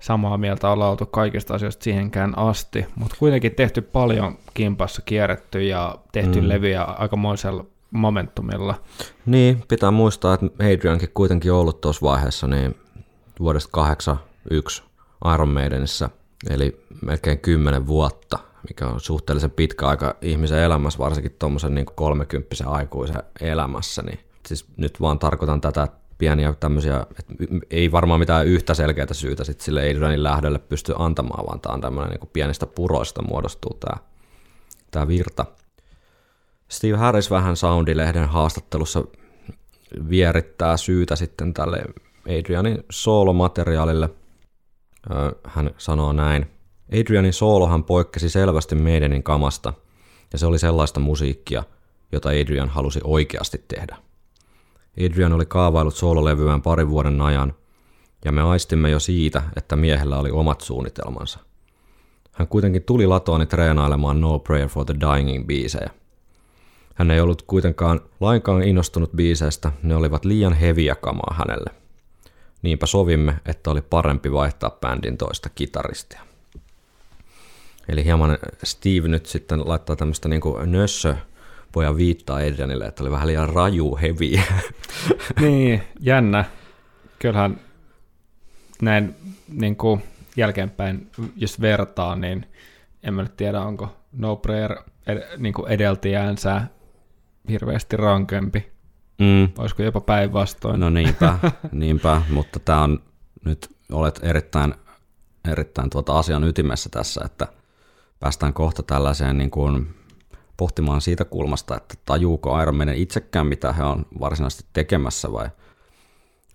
[SPEAKER 3] samaa mieltä ollaan oltu kaikista asioista siihenkään asti, mutta kuitenkin tehty paljon kimpassa kierretty ja tehty
[SPEAKER 2] Mm.
[SPEAKER 3] levyjä aikamoisella momentumilla.
[SPEAKER 2] Niin, pitää muistaa, että Adriankin kuitenkin ollut tuossa vaiheessa niin vuodesta 81 Iron Maidenissä, eli melkein 10 vuotta, mikä on suhteellisen pitkä aika ihmisen elämässä, varsinkin tuommoisen niin 30 aikuisen elämässä, niin siis nyt vaan tarkoitan tätä pieniä tämmöisiä, että ei varmaan mitään yhtä selkeää syytä sit sille Adrianin lähdölle pysty antamaan, vaan tämä on tämmöinen niin pienistä puroista muodostuu tämä, tämä virta. Steve Harris vähän Soundilehden haastattelussa vierittää syytä sitten tälle Adrianin soolomateriaalille. Hän sanoo näin. Adrianin soolohan poikkesi selvästi meidänin kamasta, ja se oli sellaista musiikkia, jota Adrian halusi oikeasti tehdä. Adrian oli kaavailut soololevyään parin vuoden ajan, ja me aistimme jo siitä, että miehellä oli omat suunnitelmansa. Hän kuitenkin tuli latooni treenailemaan No Prayer for the Dyingin biisejä. Hän ei ollut kuitenkaan lainkaan innostunut biiseistä, ne olivat liian heviä kamaa hänelle. Niinpä sovimme, että oli parempi vaihtaa bändin toista kitaristia. Eli hieman Steve nyt sitten laittaa tämmöistä niin nössö pojan viittaa Adrianille, että oli vähän liian raju, heviä.
[SPEAKER 3] niin, jännä. Kyllähän näin niin kuin jälkeenpäin, jos vertaa, niin en mä nyt tiedä, onko No Prayer ed- niin kuin edeltäjäänsä hirveästi rankempi. Mm. Olisiko jopa päinvastoin?
[SPEAKER 2] No niinpä, niinpä, mutta tämä on nyt, olet erittäin, erittäin tuota asian ytimessä tässä, että päästään kohta tällaiseen niin kuin pohtimaan siitä kulmasta, että tajuuko Iron Maiden itsekään, mitä he on varsinaisesti tekemässä vai,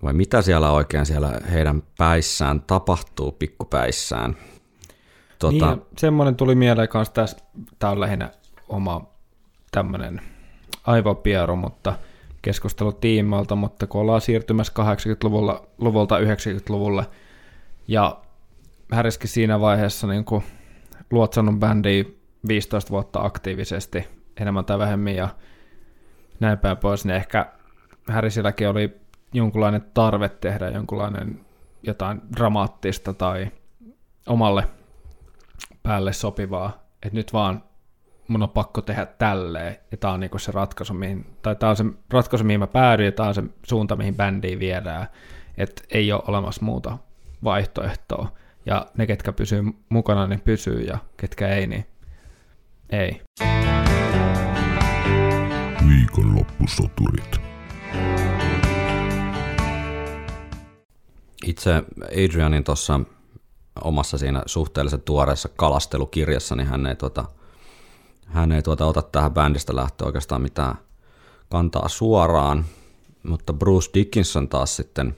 [SPEAKER 2] vai mitä siellä oikein siellä heidän päissään tapahtuu pikkupäissään.
[SPEAKER 3] Tuota, niin, semmoinen tuli mieleen kanssa tässä, tämä on lähinnä oma tämmöinen aivopieru, mutta keskustelu tiimalta, mutta kun ollaan siirtymässä 80-luvulta luvulta 90-luvulle ja Häriskin siinä vaiheessa niin kuin luotsannut bändiä 15 vuotta aktiivisesti, enemmän tai vähemmän, ja näin päin pois, niin ehkä Härisilläkin oli jonkunlainen tarve tehdä jonkunlainen jotain dramaattista tai omalle päälle sopivaa, että nyt vaan mun on pakko tehdä tälleen, ja tämä on niinku se ratkaisu, mihin, tai tämä on se ratkaisu, mihin mä päädyin, ja tämä on se suunta, mihin bändiin viedään, että ei ole olemassa muuta vaihtoehtoa, ja ne, ketkä pysyy mukana, niin pysyy, ja ketkä ei, niin ei.
[SPEAKER 1] Viikonloppusoturit.
[SPEAKER 2] Itse Adrianin tuossa omassa siinä suhteellisen tuoreessa kalastelukirjassa, niin hän ei, tuota, hän ei tuota, ota tähän bändistä lähtöä oikeastaan mitään kantaa suoraan, mutta Bruce Dickinson taas sitten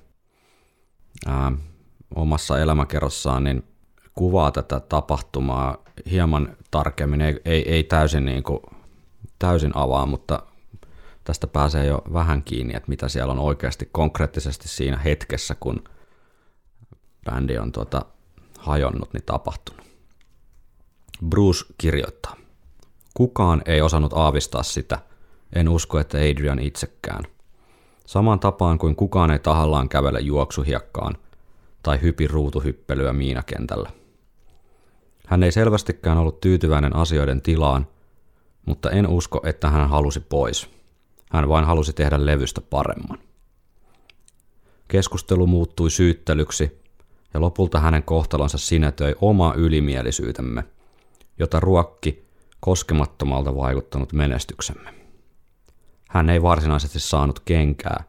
[SPEAKER 2] ää, omassa elämäkerrossaan niin kuvaa tätä tapahtumaa hieman tarkemmin, ei, ei, ei täysin, niin kuin, täysin avaa, mutta tästä pääsee jo vähän kiinni, että mitä siellä on oikeasti konkreettisesti siinä hetkessä, kun bändi on tuota, hajonnut, niin tapahtunut. Bruce kirjoittaa. Kukaan ei osannut aavistaa sitä, en usko, että Adrian itsekään. Samaan tapaan kuin kukaan ei tahallaan kävele juoksuhiekkaan tai hypi ruutuhyppelyä miinakentällä. Hän ei selvästikään ollut tyytyväinen asioiden tilaan, mutta en usko, että hän halusi pois. Hän vain halusi tehdä levystä paremman. Keskustelu muuttui syyttelyksi, ja lopulta hänen kohtalonsa sinetöi oma ylimielisyytemme, jota ruokki koskemattomalta vaikuttanut menestyksemme. Hän ei varsinaisesti saanut kenkää,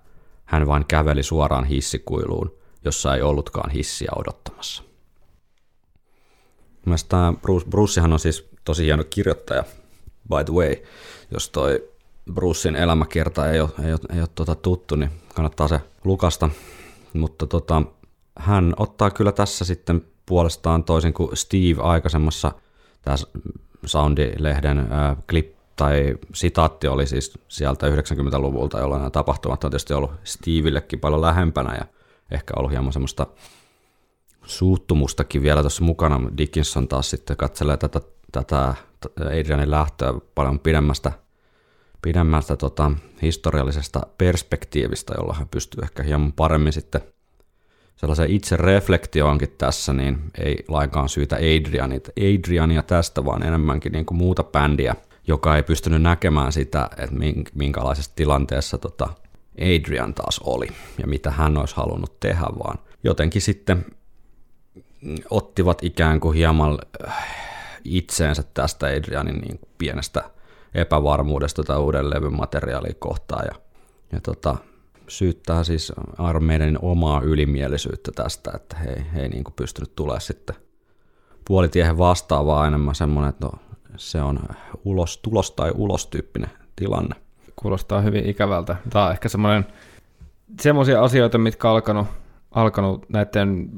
[SPEAKER 2] hän vain käveli suoraan hissikuiluun, jossa ei ollutkaan hissiä odottamassa. Mielestäni Bruce, Brucehan on siis tosi hieno kirjoittaja, by the way. Jos toi Brucein elämäkerta ei ole, ei ole, ei ole tuota tuttu, niin kannattaa se lukasta. Mutta tota, hän ottaa kyllä tässä sitten puolestaan toisin kuin Steve aikaisemmassa tässä Soundi-lehden klip tai sitaatti oli siis sieltä 90-luvulta, jolloin nämä tapahtumat on tietysti ollut Stevillekin paljon lähempänä ja ehkä ollut hieman semmoista suuttumustakin vielä tuossa mukana. Dickinson taas sitten katselee tätä, tätä Adrianin lähtöä paljon pidemmästä, pidemmästä tota, historiallisesta perspektiivistä, jolla hän pystyy ehkä hieman paremmin sitten sellaisen itse reflektioonkin tässä, niin ei lainkaan syytä Adriania, Adriania tästä, vaan enemmänkin niin kuin muuta bändiä joka ei pystynyt näkemään sitä, että minkälaisessa tilanteessa tota Adrian taas oli ja mitä hän olisi halunnut tehdä, vaan jotenkin sitten ottivat ikään kuin hieman äh, itseensä tästä Adrianin niin pienestä epävarmuudesta tai uuden levyn materiaalia kohtaan ja, ja tota, syyttää siis Iron Maidenin omaa ylimielisyyttä tästä, että he, he ei niin kuin pystynyt tulemaan sitten puolitiehen vastaan, vaan enemmän semmoinen, että no, se on ulos, tulos tai ulos tyyppinen tilanne.
[SPEAKER 3] Kuulostaa hyvin ikävältä. Tämä on ehkä semmoinen, semmoisia asioita, mitkä alkanut, alkanut näiden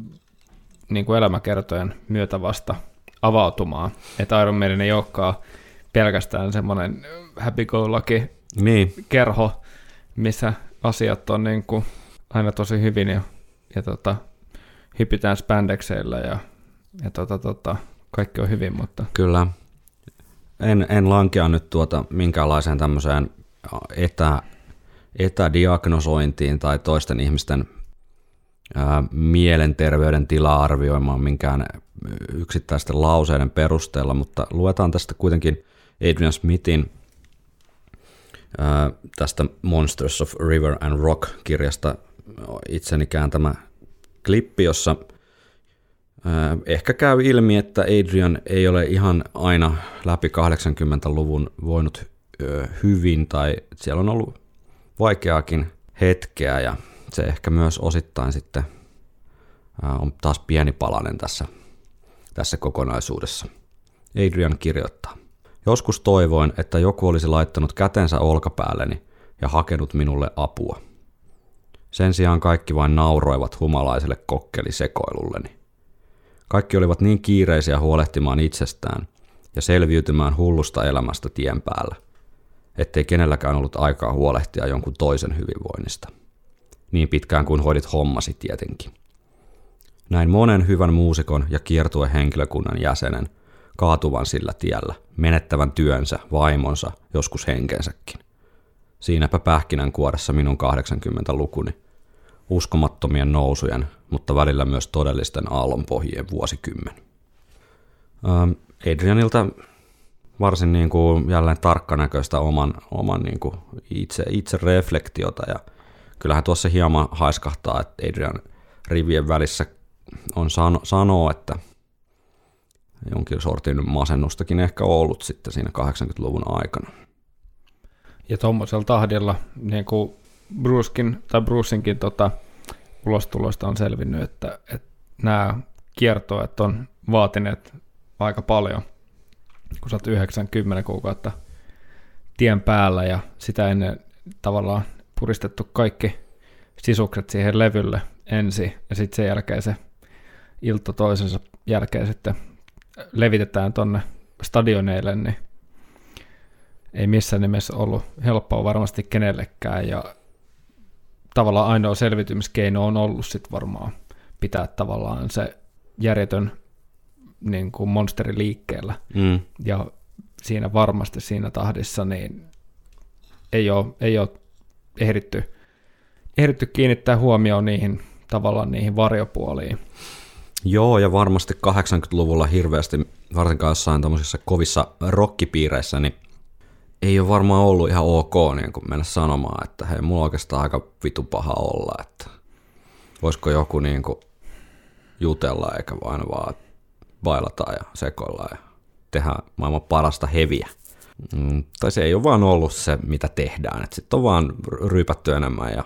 [SPEAKER 3] niin kuin elämäkertojen myötä vasta avautumaan. Että Iron Maiden ei olekaan pelkästään semmoinen happy go lucky niin. kerho, missä asiat on niin kuin aina tosi hyvin ja, ja tota, hypitään spandexeillä ja, ja tota, tota, kaikki on hyvin, mutta...
[SPEAKER 2] Kyllä. En, en lankea nyt tuota minkäänlaiseen tämmöiseen etä, etädiagnosointiin tai toisten ihmisten ää, mielenterveyden tilaa arvioimaan minkään yksittäisten lauseiden perusteella, mutta luetaan tästä kuitenkin Adrian Smithin ää, tästä Monsters of River and Rock-kirjasta itseni kääntämä klippi, jossa ehkä käy ilmi, että Adrian ei ole ihan aina läpi 80-luvun voinut hyvin tai siellä on ollut vaikeaakin hetkeä ja se ehkä myös osittain sitten on taas pieni palanen tässä, tässä kokonaisuudessa. Adrian kirjoittaa. Joskus toivoin, että joku olisi laittanut kätensä olkapäälleni ja hakenut minulle apua. Sen sijaan kaikki vain nauroivat humalaiselle kokkelisekoilulleni. Kaikki olivat niin kiireisiä huolehtimaan itsestään ja selviytymään hullusta elämästä tien päällä, ettei kenelläkään ollut aikaa huolehtia jonkun toisen hyvinvoinnista. Niin pitkään kuin hoidit hommasi tietenkin. Näin monen hyvän muusikon ja kiertuehenkilökunnan jäsenen – kaatuvan sillä tiellä, menettävän työnsä, vaimonsa, joskus henkensäkin. Siinäpä pähkinänkuoressa minun 80-lukuni. Uskomattomien nousujen, mutta välillä myös todellisten aallonpohjien vuosikymmen. Ähm, Adrianilta varsin niin kuin jälleen tarkkanäköistä oman, oman niin kuin itse, itse reflektiota ja kyllähän tuossa hieman haiskahtaa, että Adrian rivien välissä on sano, sanoo, että jonkin sortin masennustakin ehkä ollut sitten siinä 80-luvun aikana.
[SPEAKER 3] Ja tuommoisella tahdilla, niin kuin Brucekin, tai Brucinkin tota, ulostuloista on selvinnyt, että, että nämä kiertoet on vaatineet aika paljon, kun sä oot 90 kuukautta tien päällä ja sitä ennen tavallaan puristettu kaikki sisukset siihen levylle ensin ja sitten sen jälkeen se ilta toisensa jälkeen sitten levitetään tonne stadioneille, niin ei missään nimessä ollut helppoa varmasti kenellekään ja tavallaan ainoa selvitymiskeino on ollut sitten varmaan pitää tavallaan se järjetön niin kuin monsteri liikkeellä. Mm. Ja siinä varmasti siinä tahdissa niin ei ole, ei ole ehditty, ehditty kiinnittää huomioon niihin tavallaan niihin varjopuoliin.
[SPEAKER 2] Joo, ja varmasti 80-luvulla hirveästi, varsinkaan jossain tämmöisissä kovissa rockipiireissä, niin ei ole varmaan ollut ihan ok niin kuin mennä sanomaan, että hei, mulla on oikeastaan aika vitu paha olla, että voisiko joku niin kuin jutella eikä vain vaan bailata ja sekoilla ja tehdä maailman parasta heviä. Mm, tai se ei ole vaan ollut se, mitä tehdään. Sitten on vaan ryypätty enemmän ja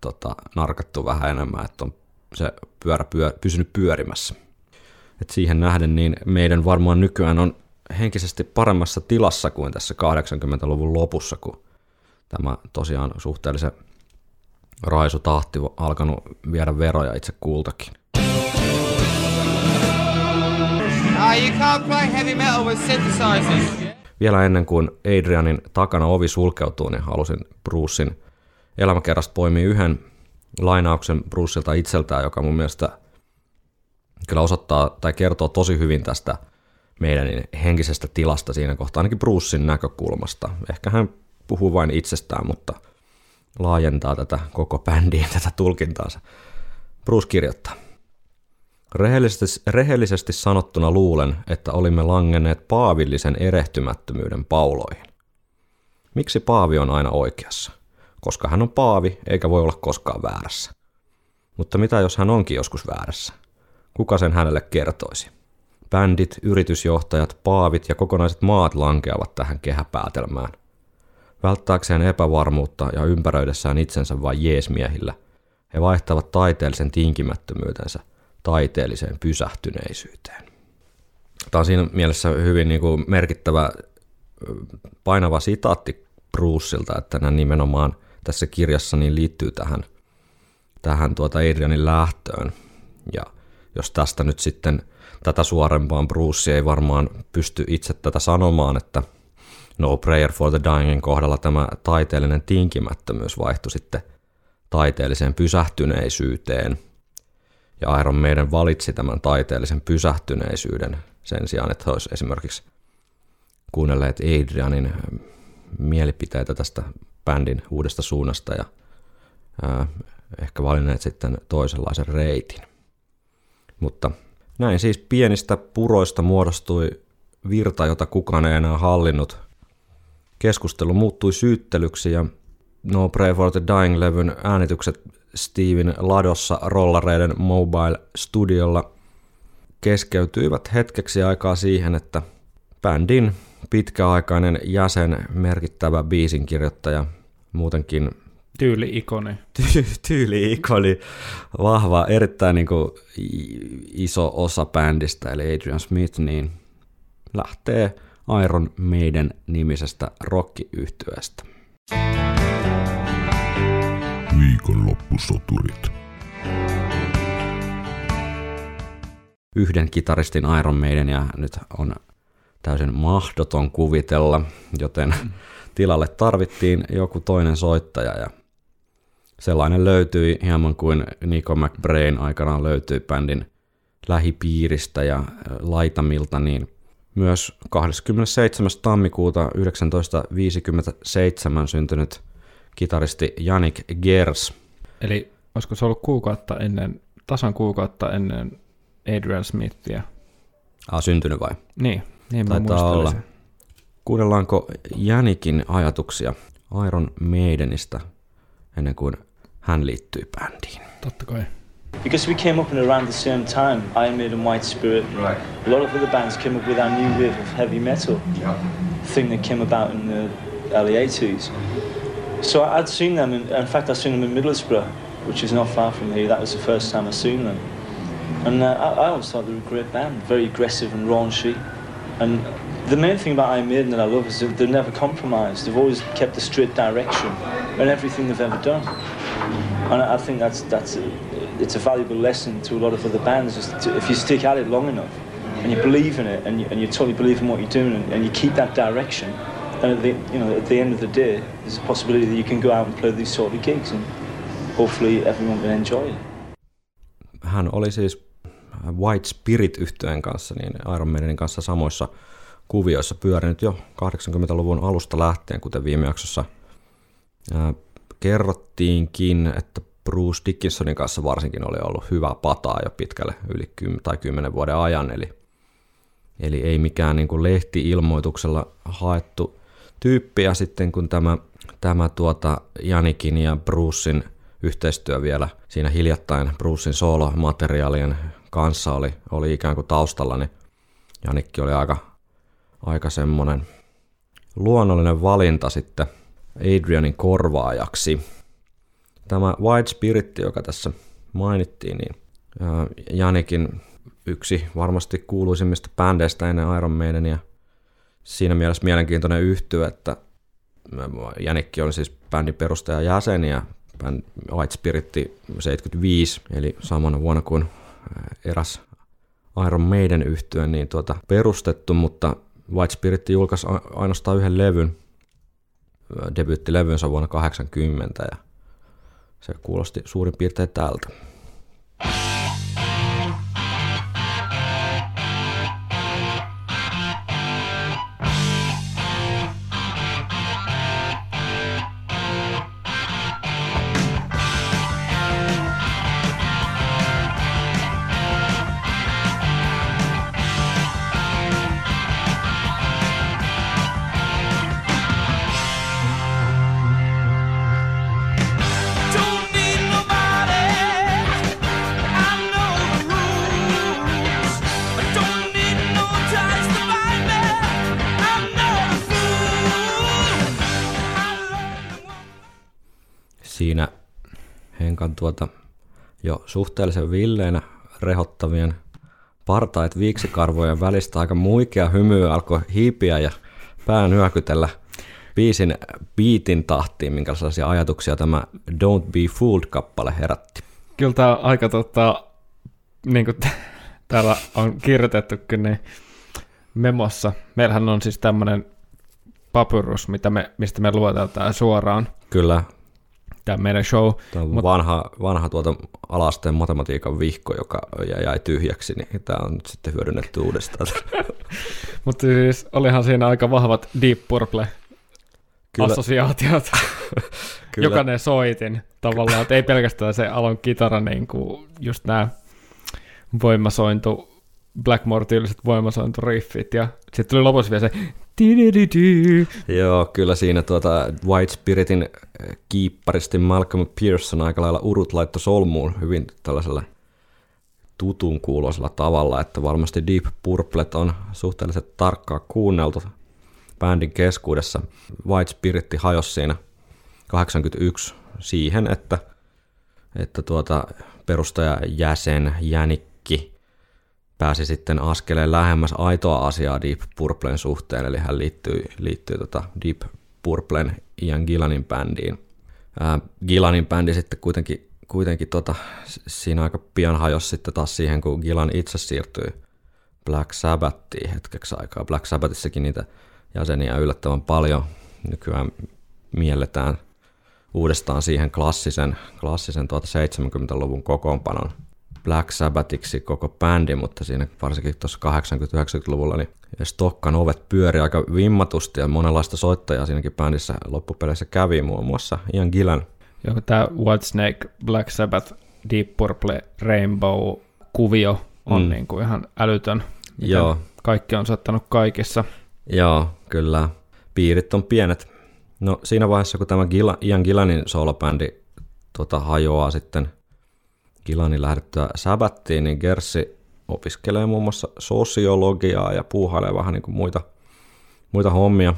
[SPEAKER 2] tota, narkattu vähän enemmän, että on se pyörä pyö, pysynyt pyörimässä. Et siihen nähden niin meidän varmaan nykyään on henkisesti paremmassa tilassa kuin tässä 80-luvun lopussa, kun tämä tosiaan suhteellisen raisutahti alkanut viedä veroja itse kultakin. Vielä ennen kuin Adrianin takana ovi sulkeutuu, niin halusin Brucein elämäkerrasta poimia yhden lainauksen Bruceilta itseltään, joka mun mielestä kyllä osoittaa tai kertoo tosi hyvin tästä meidän henkisestä tilasta siinä kohtaa, ainakin Brucein näkökulmasta. Ehkä hän puhuu vain itsestään, mutta laajentaa tätä koko bändiin tätä tulkintaansa. Bruce kirjoittaa. Rehellisesti, rehellisesti sanottuna luulen, että olimme langenneet paavillisen erehtymättömyyden pauloihin. Miksi paavi on aina oikeassa? Koska hän on paavi, eikä voi olla koskaan väärässä. Mutta mitä jos hän onkin joskus väärässä? Kuka sen hänelle kertoisi? Bändit, yritysjohtajat, paavit ja kokonaiset maat lankeavat tähän kehäpäätelmään. Välttääkseen epävarmuutta ja ympäröidessään itsensä vain jeesmiehillä, he vaihtavat taiteellisen tinkimättömyytensä taiteelliseen pysähtyneisyyteen. Tämä on siinä mielessä hyvin niin kuin merkittävä painava sitaatti Bruceilta, että nämä nimenomaan tässä kirjassa niin liittyy tähän, tähän tuota Adrianin lähtöön. Ja jos tästä nyt sitten tätä suorempaan Bruce ei varmaan pysty itse tätä sanomaan, että No Prayer for the Dyingin kohdalla tämä taiteellinen tinkimättömyys vaihtui sitten taiteelliseen pysähtyneisyyteen. Ja Iron Maiden valitsi tämän taiteellisen pysähtyneisyyden sen sijaan, että he olisi esimerkiksi kuunnelleet Adrianin mielipiteitä tästä bändin uudesta suunnasta ja ää, ehkä valinneet sitten toisenlaisen reitin. Mutta näin siis pienistä puroista muodostui virta, jota kukaan ei enää hallinnut. Keskustelu muuttui syyttelyksi ja No Pray for the Dying-levyn äänitykset Steven Ladossa rollareiden Mobile Studiolla keskeytyivät hetkeksi aikaa siihen, että bändin pitkäaikainen jäsen, merkittävä biisinkirjoittaja, muutenkin
[SPEAKER 3] Tyyli-ikoni.
[SPEAKER 2] Ty- tyyli-ikoni, vahva, erittäin niin kuin iso osa bändistä, eli Adrian Smith, niin lähtee Iron Maiden nimisestä rock-yhtyeestä.
[SPEAKER 1] Viikonloppusoturit.
[SPEAKER 2] Yhden kitaristin Iron Maiden ja nyt on täysin mahdoton kuvitella, joten tilalle tarvittiin joku toinen soittaja ja sellainen löytyi hieman kuin Nico McBrain aikanaan löytyi bändin lähipiiristä ja laitamilta, niin myös 27. tammikuuta 1957 syntynyt kitaristi Janik Gers.
[SPEAKER 3] Eli olisiko se ollut kuukautta ennen, tasan kuukautta ennen Adrian Smithia?
[SPEAKER 2] Ah, syntynyt vai?
[SPEAKER 3] Niin, niin mä
[SPEAKER 2] Taitaa olla. Kuunnellaanko Janikin ajatuksia Iron Maidenista ennen kuin hän liittyi bändiin?
[SPEAKER 3] Totta kai.
[SPEAKER 6] Because we came up in around the same time, Iron Maiden, White Spirit.
[SPEAKER 7] Right.
[SPEAKER 6] A lot of other bands came up with our new wave of heavy metal
[SPEAKER 7] Yeah.
[SPEAKER 6] thing that came about in the early 80s. So I'd seen them, in, in fact, I'd seen them in Middlesbrough, which is not far from here. That was the first time I'd seen them. And uh, I, I always thought they were a great band, very aggressive and raunchy. And the main thing about Iron Maiden that I love is that they've never compromised. They've always kept a straight direction in everything they've ever done. And I think that's that's a, it's a valuable lesson to a lot of other bands. To, if you stick at it long enough and you believe in it and you, and you totally believe in what you're doing and, and you keep that direction, then at the you know at the end of the day, there's a possibility that you can go out and play these sort of gigs and hopefully everyone can enjoy it.
[SPEAKER 2] Hän oli siis White Spirit yhtyeen kanssa, niin Iron Maidenin kanssa samoissa kuvioissa pyörinyt jo 80-luvun alusta lähtien, kuten viime jaksossa ää, kerrottiinkin, että Bruce Dickinsonin kanssa varsinkin oli ollut hyvä pataa jo pitkälle yli 10 tai 10 vuoden ajan, eli, eli ei mikään niin kuin lehti-ilmoituksella haettu tyyppi, ja sitten kun tämä, tämä tuota Janikin ja Brucein yhteistyö vielä siinä hiljattain Brucein solo-materiaalien kanssa oli, oli ikään kuin taustalla, niin Janikki oli aika, aika semmoinen luonnollinen valinta sitten Adrianin korvaajaksi. Tämä White Spirit, joka tässä mainittiin, niin Janikin yksi varmasti kuuluisimmista bändeistä ennen Iron Maidenia. Siinä mielessä mielenkiintoinen yhtyö, että Janikki on siis bändin perustaja jäsen ja bänd- White Spirit 75, eli samana vuonna kuin eräs Iron Maiden yhtye niin tuota, perustettu, mutta White Spirit julkaisi ainoastaan yhden levyn, debyyttilevynsä vuonna 80 ja se kuulosti suurin piirtein tältä. Tuota jo suhteellisen villeinä rehottavien partait viiksikarvojen välistä aika muikea hymy alkoi hiipiä ja pään hyökytellä biisin biitin tahtiin, minkä sellaisia ajatuksia tämä Don't Be Fooled-kappale herätti.
[SPEAKER 3] Kyllä tämä aika tota, niin kuin täällä on kirjoitettukin, niin memossa. Meillähän on siis tämmöinen papyrus, mitä me, mistä me luotetaan suoraan
[SPEAKER 2] Kyllä,
[SPEAKER 3] tämä meidän show.
[SPEAKER 2] tämä on
[SPEAKER 3] Mut-
[SPEAKER 2] vanha, vanha tuota alasteen matematiikan vihko, joka jäi- tyhjäksi, niin tämä on nyt sitten hyödynnetty uudestaan.
[SPEAKER 3] Mutta siis olihan siinä aika vahvat Deep Purple
[SPEAKER 2] Kyllä.
[SPEAKER 3] assosiaatiot.
[SPEAKER 2] Kyllä.
[SPEAKER 3] Jokainen soitin tavallaan, että ei pelkästään se Alon kitara, niin kuin just nämä voimasointu, Blackmore-tyyliset voimasointuriffit, ja sitten tuli lopussa vielä se.
[SPEAKER 2] Joo, kyllä siinä tuota White Spiritin äh, kiipparisti Malcolm Pearson aika lailla urut laittoi solmuun hyvin tällaisella tutun kuuloisella tavalla, että varmasti Deep Purplet on suhteellisen tarkkaan kuunneltu bändin keskuudessa. White Spiritti hajosi siinä 81 siihen, että, että tuota perustaja jäsen Jänikki pääsi sitten askeleen lähemmäs aitoa asiaa Deep Purplen suhteen, eli hän liittyi, liittyi tota Deep Purplen Ian Gillanin bändiin. Ää, Gillanin bändi sitten kuitenkin, kuitenkin tota, siinä aika pian hajosi sitten taas siihen, kun Gillan itse siirtyi Black Sabbathiin hetkeksi aikaa. Black Sabbathissakin niitä jäseniä yllättävän paljon. Nykyään mielletään uudestaan siihen klassisen, klassisen tuota 70-luvun kokoonpanon Black Sabbathiksi koko bändi, mutta siinä varsinkin tuossa 80-90-luvulla niin Stokkan ovet pyöri aika vimmatusti ja monenlaista soittajaa siinäkin bändissä loppupeleissä kävi, muun muassa Ian Gillan.
[SPEAKER 3] Joo, tämä Whitesnake, Black Sabbath, Deep Purple, Rainbow-kuvio on
[SPEAKER 2] Mm.
[SPEAKER 3] mm. niin kuin ihan älytön. miten
[SPEAKER 2] Joo.
[SPEAKER 3] Kaikki on sattanut kaikissa.
[SPEAKER 2] Joo, kyllä. Piirit on pienet. No siinä vaiheessa, kun tämä Gila, Ian Gillanin soolobändi tota, hajoaa sitten Gillanin lähdettyä Sabbattiin, niin Gerssi opiskelee muun muassa sosiologiaa ja puuhailee vähän niin kuin muita, muita hommia.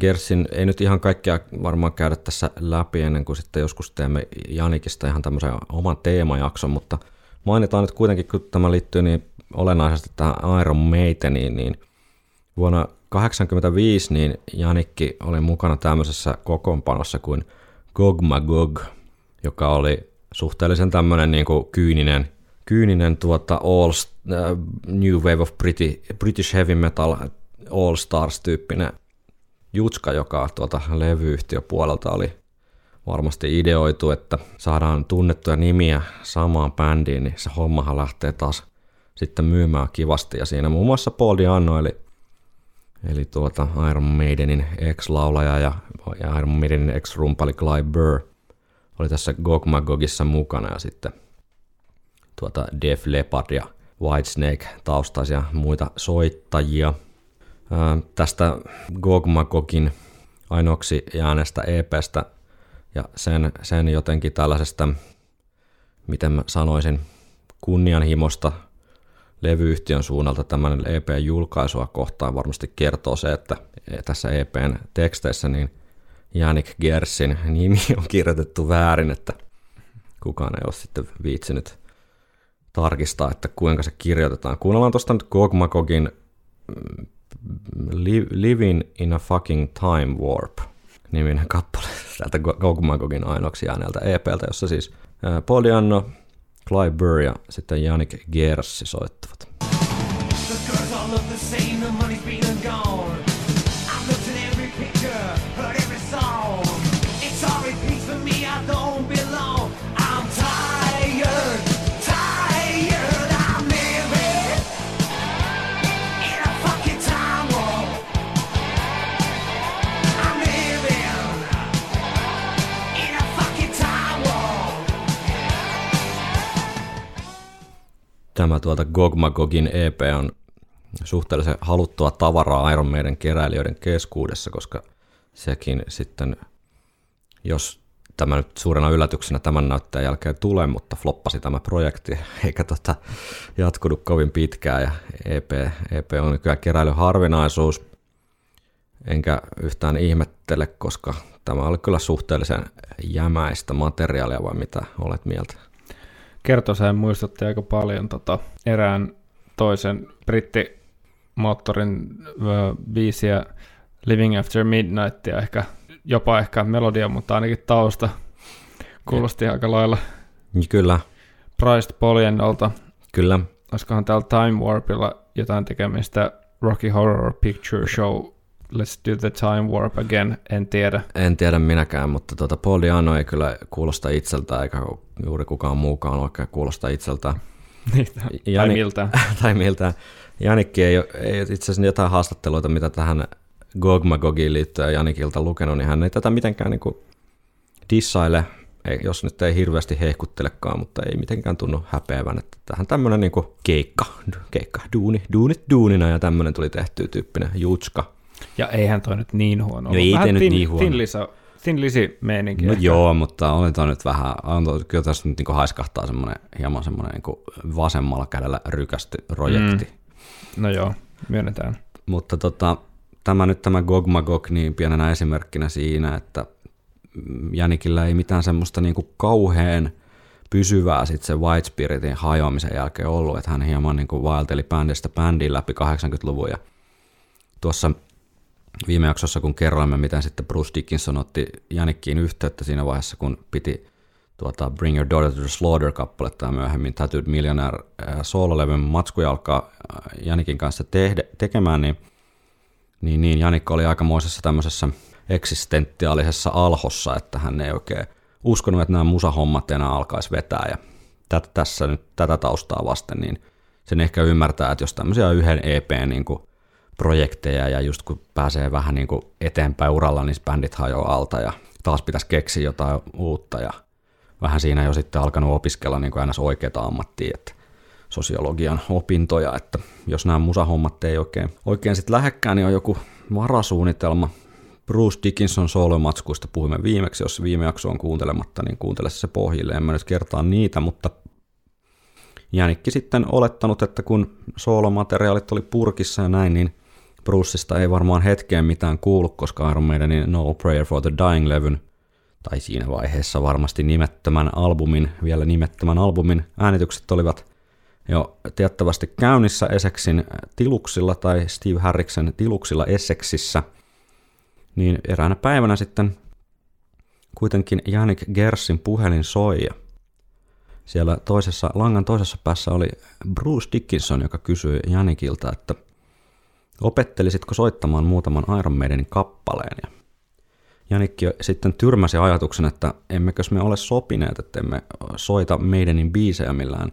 [SPEAKER 2] Gersin ei nyt ihan kaikkea varmaan käydä tässä läpi ennen kuin sitten joskus teemme Janikista ihan tämmöisen oman teemajakson, mutta mainitaan nyt kuitenkin, kun tämä liittyy niin olennaisesti tähän Iron Maideniin, niin Vuonna 1985 niin Janikki oli mukana tämmöisessä kokoonpanossa kuin Gog Magog, joka oli suhteellisen tämmöinen niin kuin kyyninen, kyyninen tuota all, äh, New Wave of British, British Heavy Metal All Stars-tyyppinen jutska, joka tuota levyyhtiöpuolelta oli varmasti ideoitu, että saadaan tunnettuja nimiä samaan bändiin, niin se hommahan lähtee taas sitten myymään kivasti. Ja siinä muun muassa Paul Diano, eli Eli tuota Iron Maidenin ex-laulaja ja, Iron Maidenin ex-rumpali Clive Burr oli tässä Gog Magogissa mukana ja sitten tuota Def Leppard ja Whitesnake taustaisia muita soittajia. Ää, tästä Gog Magogin ainoaksi jääneestä EPstä ja sen, sen jotenkin tällaisesta, miten mä sanoisin, kunnianhimosta levyyhtiön suunnalta tämän EP-julkaisua kohtaan varmasti kertoo se, että tässä EPn teksteissä niin Janik Gersin nimi on kirjoitettu väärin, että kukaan ei ole sitten viitsinyt tarkistaa, että kuinka se kirjoitetaan. Kuunnellaan tuosta nyt Gog Magogin mm, Li- Living in a fucking time warp niminen kappale täältä Gog Magogin ainoaksi jääneeltä EPltä, jossa siis Diano, Clive Burr ja sitten Janik Gersi soittavat.
[SPEAKER 7] The girls all look the same, the money's
[SPEAKER 2] Tämä tuolta Gog Magogin EP on suhteellisen haluttua tavaraa Iron Maiden keräilijöiden keskuudessa, koska sekin sitten, jos tämä nyt suurena yllätyksenä tämän näyttäjän jälkeen tulee, mutta floppasi tämä projekti, eikä tota jatkunut kovin pitkään, ja EP, EP on nykyään keräilyn harvinaisuus, enkä yhtään ihmettele, koska tämä oli kyllä suhteellisen jämäistä materiaalia, vai mitä olet mieltä?
[SPEAKER 3] Kertoseen muistutti aika paljon tota, erään toisen brittimoottorin ö, biisiä Living After Midnight ja ehkä, jopa ehkä melodia, mutta ainakin tausta kuulosti aika lailla
[SPEAKER 2] Kyllä,
[SPEAKER 3] Priced Poliennolta.
[SPEAKER 2] kyllä.
[SPEAKER 3] Olisikohan täällä Time Warpilla jotain tekemistä Rocky Horror Picture Show Let's do the time warp again, en tiedä.
[SPEAKER 2] En tiedä minäkään, mutta tuota Paul Diano ei kyllä kuulosta itseltään, eikä juuri kukaan muukaan oikein kuulosta itseltään.
[SPEAKER 3] Niitä, tai
[SPEAKER 2] Jani-
[SPEAKER 3] miltään.
[SPEAKER 2] tai miltä. Janikki ei, ei itse asiassa jotain haastatteluita, mitä tähän Gogmagogiin liittyen Janikilta lukenut, niin hän ei tätä mitenkään niin kuin dissaile, ei, jos nyt ei hirveästi hehkuttelekaan, mutta ei mitenkään tunnu häpeävän, että tähän tämmöinen niin keikka, keikka, duuni, duunit duunina ja tämmöinen tuli tehtyä tyyppinen jutska.
[SPEAKER 3] Ja eihän toi nyt niin huono
[SPEAKER 2] No ei
[SPEAKER 3] Vähän
[SPEAKER 2] nyt
[SPEAKER 3] tin,
[SPEAKER 2] niin huono.
[SPEAKER 3] Tin, lisa, tin lisi meininki.
[SPEAKER 2] No
[SPEAKER 3] ehkä.
[SPEAKER 2] joo, mutta on toi nyt vähän, on toi, kyllä tässä nyt niin haiskahtaa semmoinen hieman semmoinen niin vasemmalla kädellä rykästy projekti. Mm.
[SPEAKER 3] No joo, myönnetään.
[SPEAKER 2] Mutta tota, tämä nyt tämä Gogmagog niin pienenä esimerkkinä siinä, että Jänikillä ei mitään semmoista niin kuin kauhean pysyvää sitten se White Spiritin hajoamisen jälkeen ollut, että hän hieman niin kuin vaelteli bändistä bändiin läpi 80-luvun ja tuossa viime jaksossa, kun kerroimme, miten sitten Bruce Dickinson otti Janikkiin yhteyttä siinä vaiheessa, kun piti tuota Bring Your Daughter to the Slaughter-kappaletta ja myöhemmin Tattooed Millionaire äh, soololevyn matskuja alkaa äh, Janikin kanssa tehdä, tekemään, niin, niin, niin Janikko oli aikamoisessa tämmöisessä eksistentiaalisessa alhossa, että hän ei oikein uskonut, että nämä musahommat enää alkaisi vetää. Ja tät, tässä nyt tätä taustaa vasten, niin sen ehkä ymmärtää, että jos tämmöisiä yhden EP niin kuin projekteja ja just kun pääsee vähän niin kuin eteenpäin uralla, niin bändit hajoaa alta ja taas pitäisi keksiä jotain uutta ja vähän siinä jo sitten alkanut opiskella niin kuin aina oikeita ammattia, että sosiologian opintoja, että jos nämä musahommat ei oikein, oikein sitten lähekkään, niin on joku varasuunnitelma. Bruce Dickinson solomatskuista puhuimme viimeksi, jos viime jakso on kuuntelematta, niin kuuntele se pohjille, en mä nyt kertaa niitä, mutta Jänikki sitten olettanut, että kun soolomateriaalit oli purkissa ja näin, niin Bruceista ei varmaan hetkeen mitään kuulu, koska Iron Maidenin No Prayer for the Dying-levyn, tai siinä vaiheessa varmasti nimettömän albumin, vielä nimettömän albumin äänitykset olivat jo tiettävästi käynnissä Essexin tiluksilla tai Steve Harriksen tiluksilla Essexissä, niin eräänä päivänä sitten kuitenkin Janik Gersin puhelin soi. Ja siellä toisessa, langan toisessa päässä oli Bruce Dickinson, joka kysyi Janikilta, että opettelisitko soittamaan muutaman Iron Maidenin kappaleen. Ja Janikki sitten tyrmäsi ajatuksen, että emmekös me ole sopineet, että emme soita Maidenin biisejä millään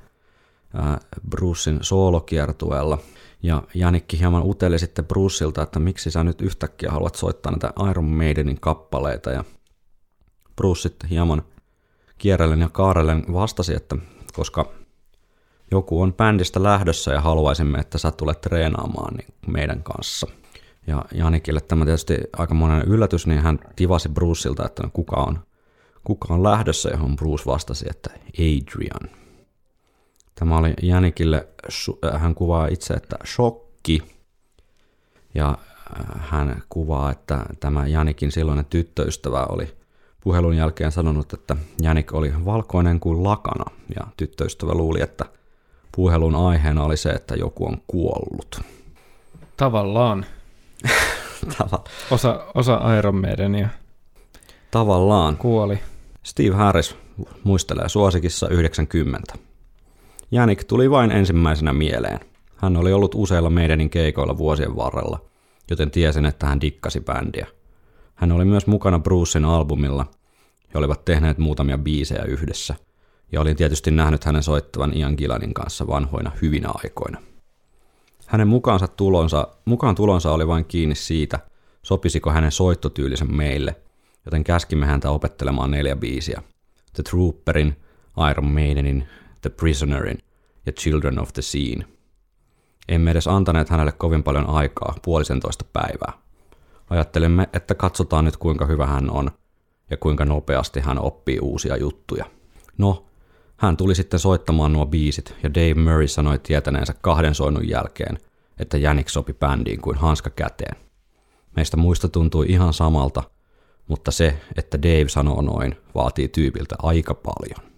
[SPEAKER 2] ää, Brucein soolokiertueella. Ja Janikki hieman uteli sitten Bruceilta, että miksi sä nyt yhtäkkiä haluat soittaa näitä Iron Maidenin kappaleita. Ja Bruce sitten hieman kierrellen ja kaarellen vastasi, että koska joku on bändistä lähdössä ja haluaisimme, että sä tulet treenaamaan niin meidän kanssa. Ja Janikille tämä tietysti aika monen yllätys, niin hän tivasi Bruceilta, että no kuka on, kuka on lähdössä, johon Bruce vastasi, että Adrian. Tämä oli Janikille, äh, hän kuvaa itse, että shokki. Ja äh, hän kuvaa, että tämä Janikin silloinen tyttöystävä oli puhelun jälkeen sanonut, että Janik oli valkoinen kuin lakana, ja tyttöystävä luuli, että puhelun aiheena oli se, että joku on kuollut.
[SPEAKER 3] Tavallaan.
[SPEAKER 2] Tava-
[SPEAKER 3] Osa, osa Iron Maidenia
[SPEAKER 2] tavallaan.
[SPEAKER 3] kuoli.
[SPEAKER 2] Steve Harris muistelee suosikissa 90. Janik tuli vain ensimmäisenä mieleen. Hän oli ollut useilla meidänin keikoilla vuosien varrella, joten tiesin, että hän dikkasi bändiä. Hän oli myös mukana Brucein albumilla, he olivat tehneet muutamia biisejä yhdessä, ja olin tietysti nähnyt hänen soittavan Ian Gillanin kanssa vanhoina hyvinä aikoina. Hänen mukaansa tulonsa, mukaan tulonsa oli vain kiinni siitä, sopisiko hänen soittotyylisensä meille, joten käskimme häntä opettelemaan neljä biisiä. The Trooperin, Iron Maidenin, The Prisonerin ja Children of the Scene. Emme edes antaneet hänelle kovin paljon aikaa, puolisentoista päivää. Ajattelimme, että katsotaan nyt kuinka hyvä hän on ja kuinka nopeasti hän oppii uusia juttuja. No, hän tuli sitten soittamaan nuo biisit ja Dave Murray sanoi tietäneensä kahden soinnun jälkeen, että Jänik sopi bändiin kuin hanska käteen. Meistä muista tuntui ihan samalta, mutta se, että Dave sanoo noin, vaatii tyypiltä aika paljon.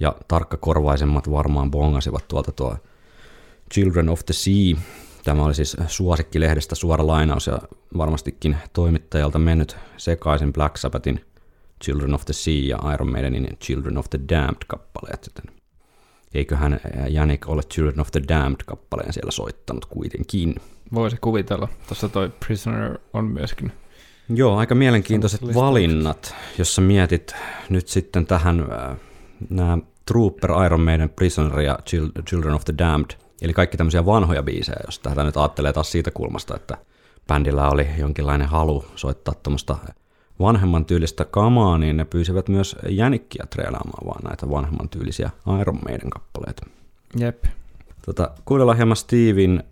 [SPEAKER 2] Ja tarkkakorvaisemmat varmaan bongasivat tuolta tuo Children of the Sea. Tämä oli siis suosikkilehdestä suora lainaus ja varmastikin toimittajalta mennyt sekaisin Black Sabbathin Children of the Sea ja Iron Maidenin Children of the Damned kappaleet. Joten eiköhän Janik ole Children of the Damned kappaleen siellä soittanut kuitenkin.
[SPEAKER 3] Voisi kuvitella. Tuossa toi Prisoner on myöskin.
[SPEAKER 2] Joo, aika mielenkiintoiset valinnat, jos sä mietit nyt sitten tähän äh, nämä Trooper, Iron Maiden, Prisoner ja Chil- Children of the Damned, eli kaikki tämmöisiä vanhoja biisejä, jos tätä nyt ajattelee taas siitä kulmasta, että bändillä oli jonkinlainen halu soittaa tuommoista vanhemman tyylistä kamaa, niin ne pyysivät myös jänikkiä treenaamaan vaan näitä vanhemman tyylisiä Iron Maiden kappaleita.
[SPEAKER 3] Jep.
[SPEAKER 2] Tota, kuunnellaan hieman Steven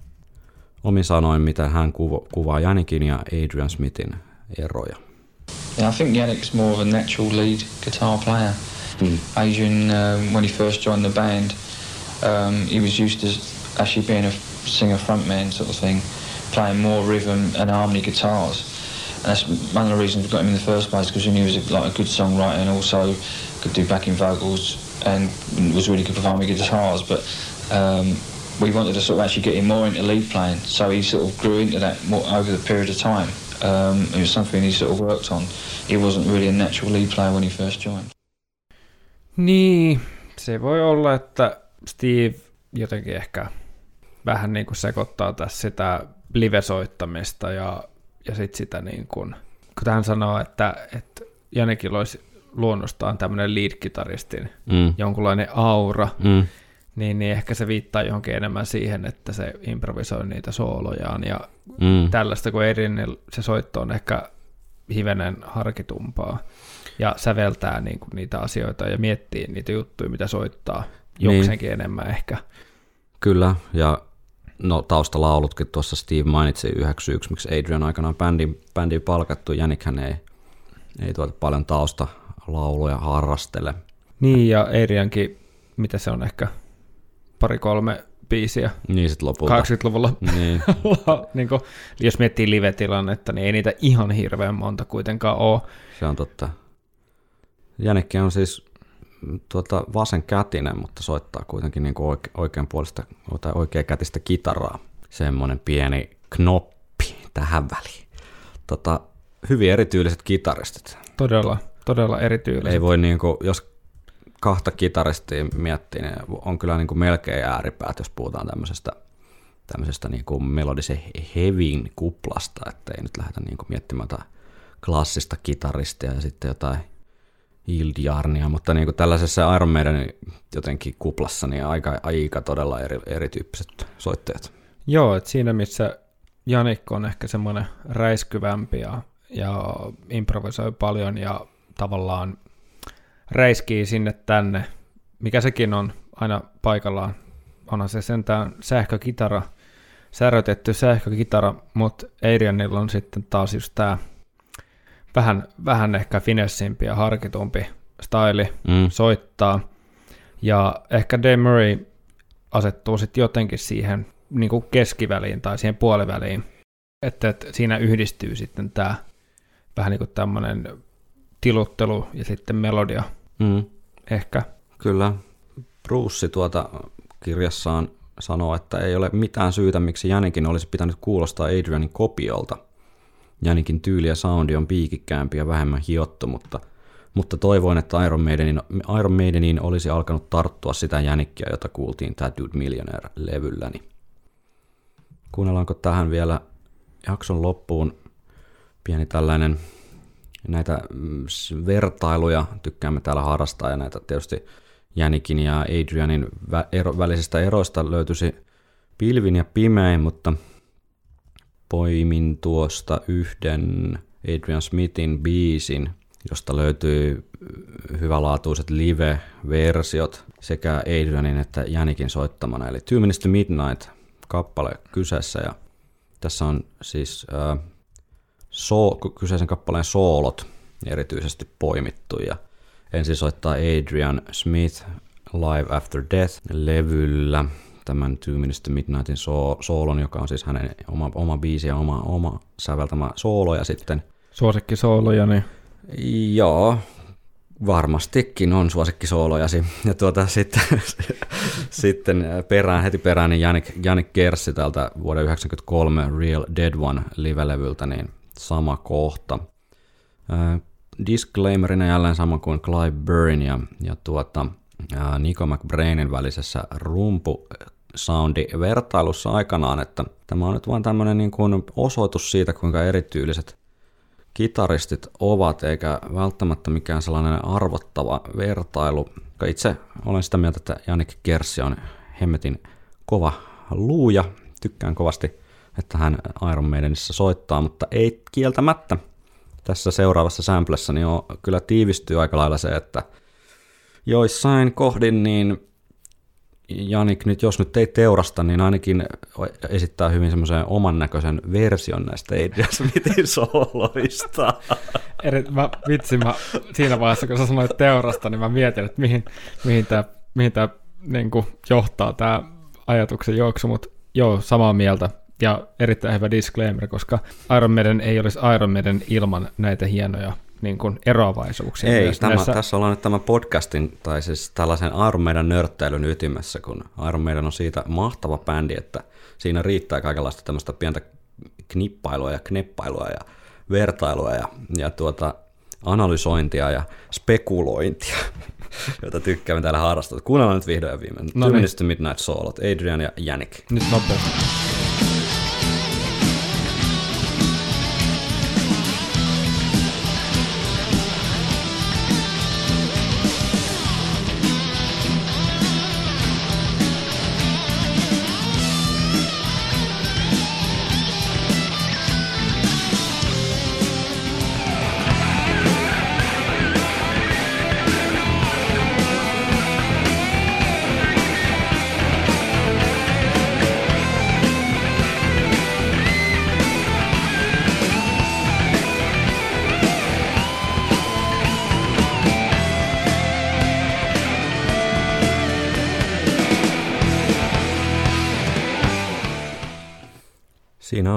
[SPEAKER 2] omin sanoin, mitä hän kuva, kuvaa Janikin ja Adrian Smithin eroja.
[SPEAKER 8] Yeah, I think Yannick's more of a natural lead guitar player. Adrian, um, when he first joined the band, um, he was used to actually being a singer frontman sort of thing, playing more rhythm and harmony guitars. And that's one of the reasons we got him in the first place because we knew he was a, like a good songwriter and also could do backing vocals and was really good performing guitars. But um, we wanted to sort of actually get him more into lead playing, so he sort of grew into that more over the period of time. Um, it was something he sort of worked on. He wasn't really a natural lead player when he first joined.
[SPEAKER 3] Niin, se voi olla, että Steve jotenkin ehkä vähän niin kuin sekoittaa tässä sitä live-soittamista ja, ja sitten sitä niin kuin, kun hän sanoo, että, että Janekilla olisi luonnostaan tämmöinen lead-kitaristin
[SPEAKER 2] Mm.
[SPEAKER 3] jonkunlainen aura,
[SPEAKER 2] Mm.
[SPEAKER 3] niin, niin ehkä se viittaa johonkin enemmän siihen, että se improvisoi niitä soolojaan ja
[SPEAKER 2] Mm.
[SPEAKER 3] tällaista, kun Erin se soitto on ehkä hivenen harkitumpaa ja säveltää niin kuin niitä asioita ja miettii niitä juttuja, mitä soittaa
[SPEAKER 2] Niin.
[SPEAKER 3] jokseenkin enemmän ehkä.
[SPEAKER 2] Kyllä, ja no taustalaulutkin tuossa Steve mainitsi yhdeksi syyksi, miksi Adrian aikanaan bändin, bändiin palkattu. Jänikhän ei, ei tuota paljon taustalauluja harrastele.
[SPEAKER 3] Niin, ja Eiriankin, mitä se on ehkä pari-kolme biisiä
[SPEAKER 2] Niin sitten lopulta.
[SPEAKER 3] 80-luvulla.
[SPEAKER 2] Niin,
[SPEAKER 3] niin kuin, jos miettii live-tilannetta, niin ei niitä ihan hirveän monta kuitenkaan ole.
[SPEAKER 2] se on totta. Jänikki on siis tuota, vasenkätinen, mutta soittaa kuitenkin niin kuin oike, oikeanpuolista tai oikeakätistä kitaraa. Semmoinen pieni knoppi tähän väliin. Tota, hyvin erityyliset kitaristit.
[SPEAKER 3] Todella, todella erityylinen.
[SPEAKER 2] Ei voi niinku, jos kahta kitaristia miettii, niin on kyllä niinku melkein ääripäät, jos puhutaan tämmöisestä, tämmöisestä niinku melodisen hevin kuplasta, että ei nyt lähdetä niinku miettimään jotain klassista kitaristia ja sitten jotain Ildjarnia, mutta niinku tällaisessa Iron Maiden jotenkin kuplassa, niin aika, aika todella eri, erityyppiset soittajat.
[SPEAKER 3] Joo, että siinä missä Janik on ehkä semmoinen räiskyvämpi ja, ja improvisoi paljon ja tavallaan räiskii sinne tänne, mikä sekin on aina paikallaan. Onhan se sentään sähkökitara, särötetty sähkökitara, mutta Adrianilla on sitten taas just tämä vähän, vähän ehkä finessimpi ja harkitumpi staili
[SPEAKER 2] Mm.
[SPEAKER 3] soittaa. Ja ehkä Dave Murray asettuu sitten jotenkin siihen niin kuin keskiväliin tai siihen puoliväliin. Että, että siinä yhdistyy sitten tämä vähän niin kuin tämmöinen tiluttelu ja sitten melodia
[SPEAKER 2] Mm.
[SPEAKER 3] ehkä.
[SPEAKER 2] Kyllä. Bruce tuota kirjassaan sanoo, että ei ole mitään syytä, miksi Jänikin olisi pitänyt kuulostaa Adrianin kopiolta. Jänikin tyyli ja soundi on piikikkäämpi ja vähemmän hiottu, mutta, mutta toivoin, että Iron Maidenin, Iron Maideniin olisi alkanut tarttua sitä jänikkiä, jota kuultiin tämä Dude Millionaire-levylläni. Kuunnellaanko tähän vielä jakson loppuun pieni tällainen näitä mm, vertailuja tykkäämme täällä harrastaa ja näitä tietysti Jänikin ja Adrianin vä- ero, välisistä eroista löytyisi pilvin ja pimein, mutta poimin tuosta yhden Adrian Smithin biisin, josta löytyy hyvälaatuiset live-versiot sekä Adrianin että Jänikin soittamana, eli Two Minutes to Midnight kappale kyseessä. Ja tässä on siis äh, so, kyseisen kappaleen soolot erityisesti poimittu. Ja ensin soittaa Adrian Smith Live After Death-levyllä tämän Two Minutes to Midnightin so- soolon, joka on siis hänen oma, oma biisi ja oma, oma säveltämä soolo ja sitten
[SPEAKER 3] suosikkisooloja, niin
[SPEAKER 2] Joo, varmastikin on suosikkisoolojasi. Ja tuota, sitten, sitten perään, heti perään niin Janik, Janik Kerssi täältä vuoden 1993 Real Dead One live-levyltä, niin sama kohta. Äh, disclaimerina jälleen sama kuin Clive Burn ja, ja tuota, äh, Nico McBrainin välisessä rumpu soundi vertailussa aikanaan, että tämä on nyt vain tämmöinen niin kuin osoitus siitä, kuinka erityyliset kitaristit ovat, eikä välttämättä mikään sellainen arvottava vertailu. Itse olen sitä mieltä, että Janik Kerssi on hemmetin kova luuja. Tykkään kovasti, että hän Iron Maidenissä soittaa, mutta ei kieltämättä tässä seuraavassa samplessa niin on, kyllä tiivistyy aika lailla se, että joissain kohdin niin Janik nyt, jos nyt ei teurasta, niin ainakin esittää hyvin semmoisen oman näköisen version näistä Adrian Smithin sooloista.
[SPEAKER 3] eri, mä, vitsi, mä, siinä vaiheessa, kun sä sanoit teurasta, niin mä mietin, että mihin, mihin tämä mihin tää, niin johtaa tämä ajatuksen juoksu, mutta joo, samaa mieltä. Ja erittäin hyvä disclaimer, koska Iron Maiden ei olisi Iron Maiden ilman näitä hienoja niin kuin eroavaisuuksia.
[SPEAKER 2] Ei,
[SPEAKER 3] myös
[SPEAKER 2] tämä,
[SPEAKER 3] näissä-
[SPEAKER 2] tässä ollaan nyt tämän podcastin, tai siis tällaisen Iron Maiden nörttäilyn ytimessä, kun Iron Maiden on siitä mahtava bändi, että siinä riittää kaikenlaista tämmöistä pientä knippailua ja kneppailua ja vertailua ja, ja tuota, analysointia ja spekulointia, jota tykkäämme täällä harrastaa. Kuunnellaan nyt vihdoin ja viimein.
[SPEAKER 3] No niin.
[SPEAKER 2] Midnight Soulot, Adrian ja Janik.
[SPEAKER 3] Nyt nopeasti.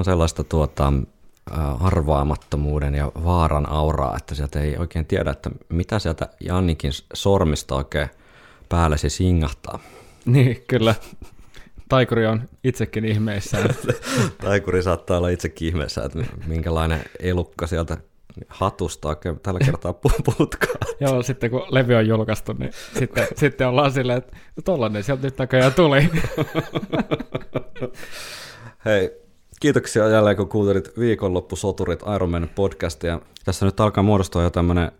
[SPEAKER 2] Sellaista tuota, arvaamattomuuden ja vaaran auraa, että sieltä ei oikein tiedä, että mitä sieltä Jannikin sormista oikein päällesi singahtaa.
[SPEAKER 3] Niin, kyllä. Taikuri on itsekin ihmeissään.
[SPEAKER 2] Taikuri saattaa olla itsekin ihmeessä, että minkälainen elukka sieltä hatusta oikein tällä kertaa pu- putkaa.
[SPEAKER 3] Joo, sitten kun levy on julkaistu, niin sitten, sitten ollaan silleen, että no tollanen sieltä nyt näköjään tuli.
[SPEAKER 2] Hei, kiitoksia jälleen kun kuuntelit viikonloppusoturit Iron Man podcastia. Tässä nyt alkaa muodostua jo tämmönen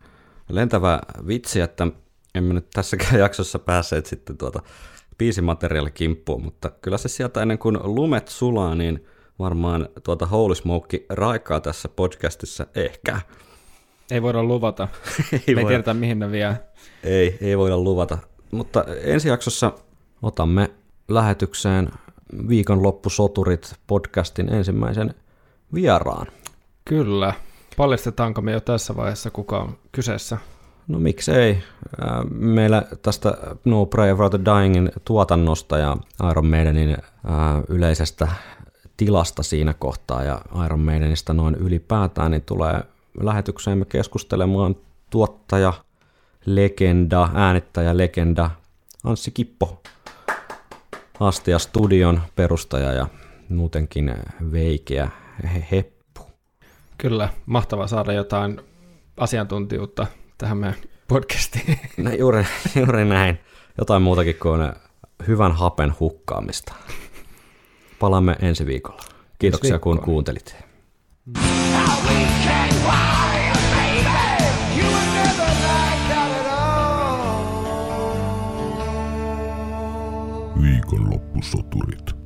[SPEAKER 2] lentävä vitsi, että emme nyt tässäkään jaksossa päässeet sitten tuota biisimateriaali kimppuun, mutta kyllä se sieltä ennen kuin lumet sulaa, niin varmaan tuota Holy Smoke raikaa tässä podcastissa ehkä.
[SPEAKER 3] Ei voida luvata.
[SPEAKER 2] Ei,
[SPEAKER 3] Me ei tiedetä, mihin ne vie.
[SPEAKER 2] ei, ei voida luvata. Mutta ensi jaksossa otamme lähetykseen viikonloppusoturit podcastin ensimmäisen vieraan.
[SPEAKER 3] Kyllä. Paljastetaanko me jo tässä vaiheessa, kuka on kyseessä?
[SPEAKER 2] No miksei. Ää, Meillä tästä No Prayer for the Dyingin tuotannosta ja Iron Maidenin ää, yleisestä tilasta siinä kohtaa ja Iron Maidenista noin ylipäätään, niin tulee lähetykseemme keskustelemaan tuottaja, legenda, äänittäjä, legenda Anssi Kippo, Astia Studion perustaja ja muutenkin veikeä he- heppu.
[SPEAKER 3] Kyllä, mahtavaa saada jotain asiantuntijuutta tähän meidän podcastiin.
[SPEAKER 2] No, juuri, juuri näin. Jotain muutakin kuin hyvän hapen hukkaamista. Palaamme ensi viikolla. Kiitoksia
[SPEAKER 3] Ensi
[SPEAKER 2] kun kuuntelit.
[SPEAKER 1] Viikonloppusoturit.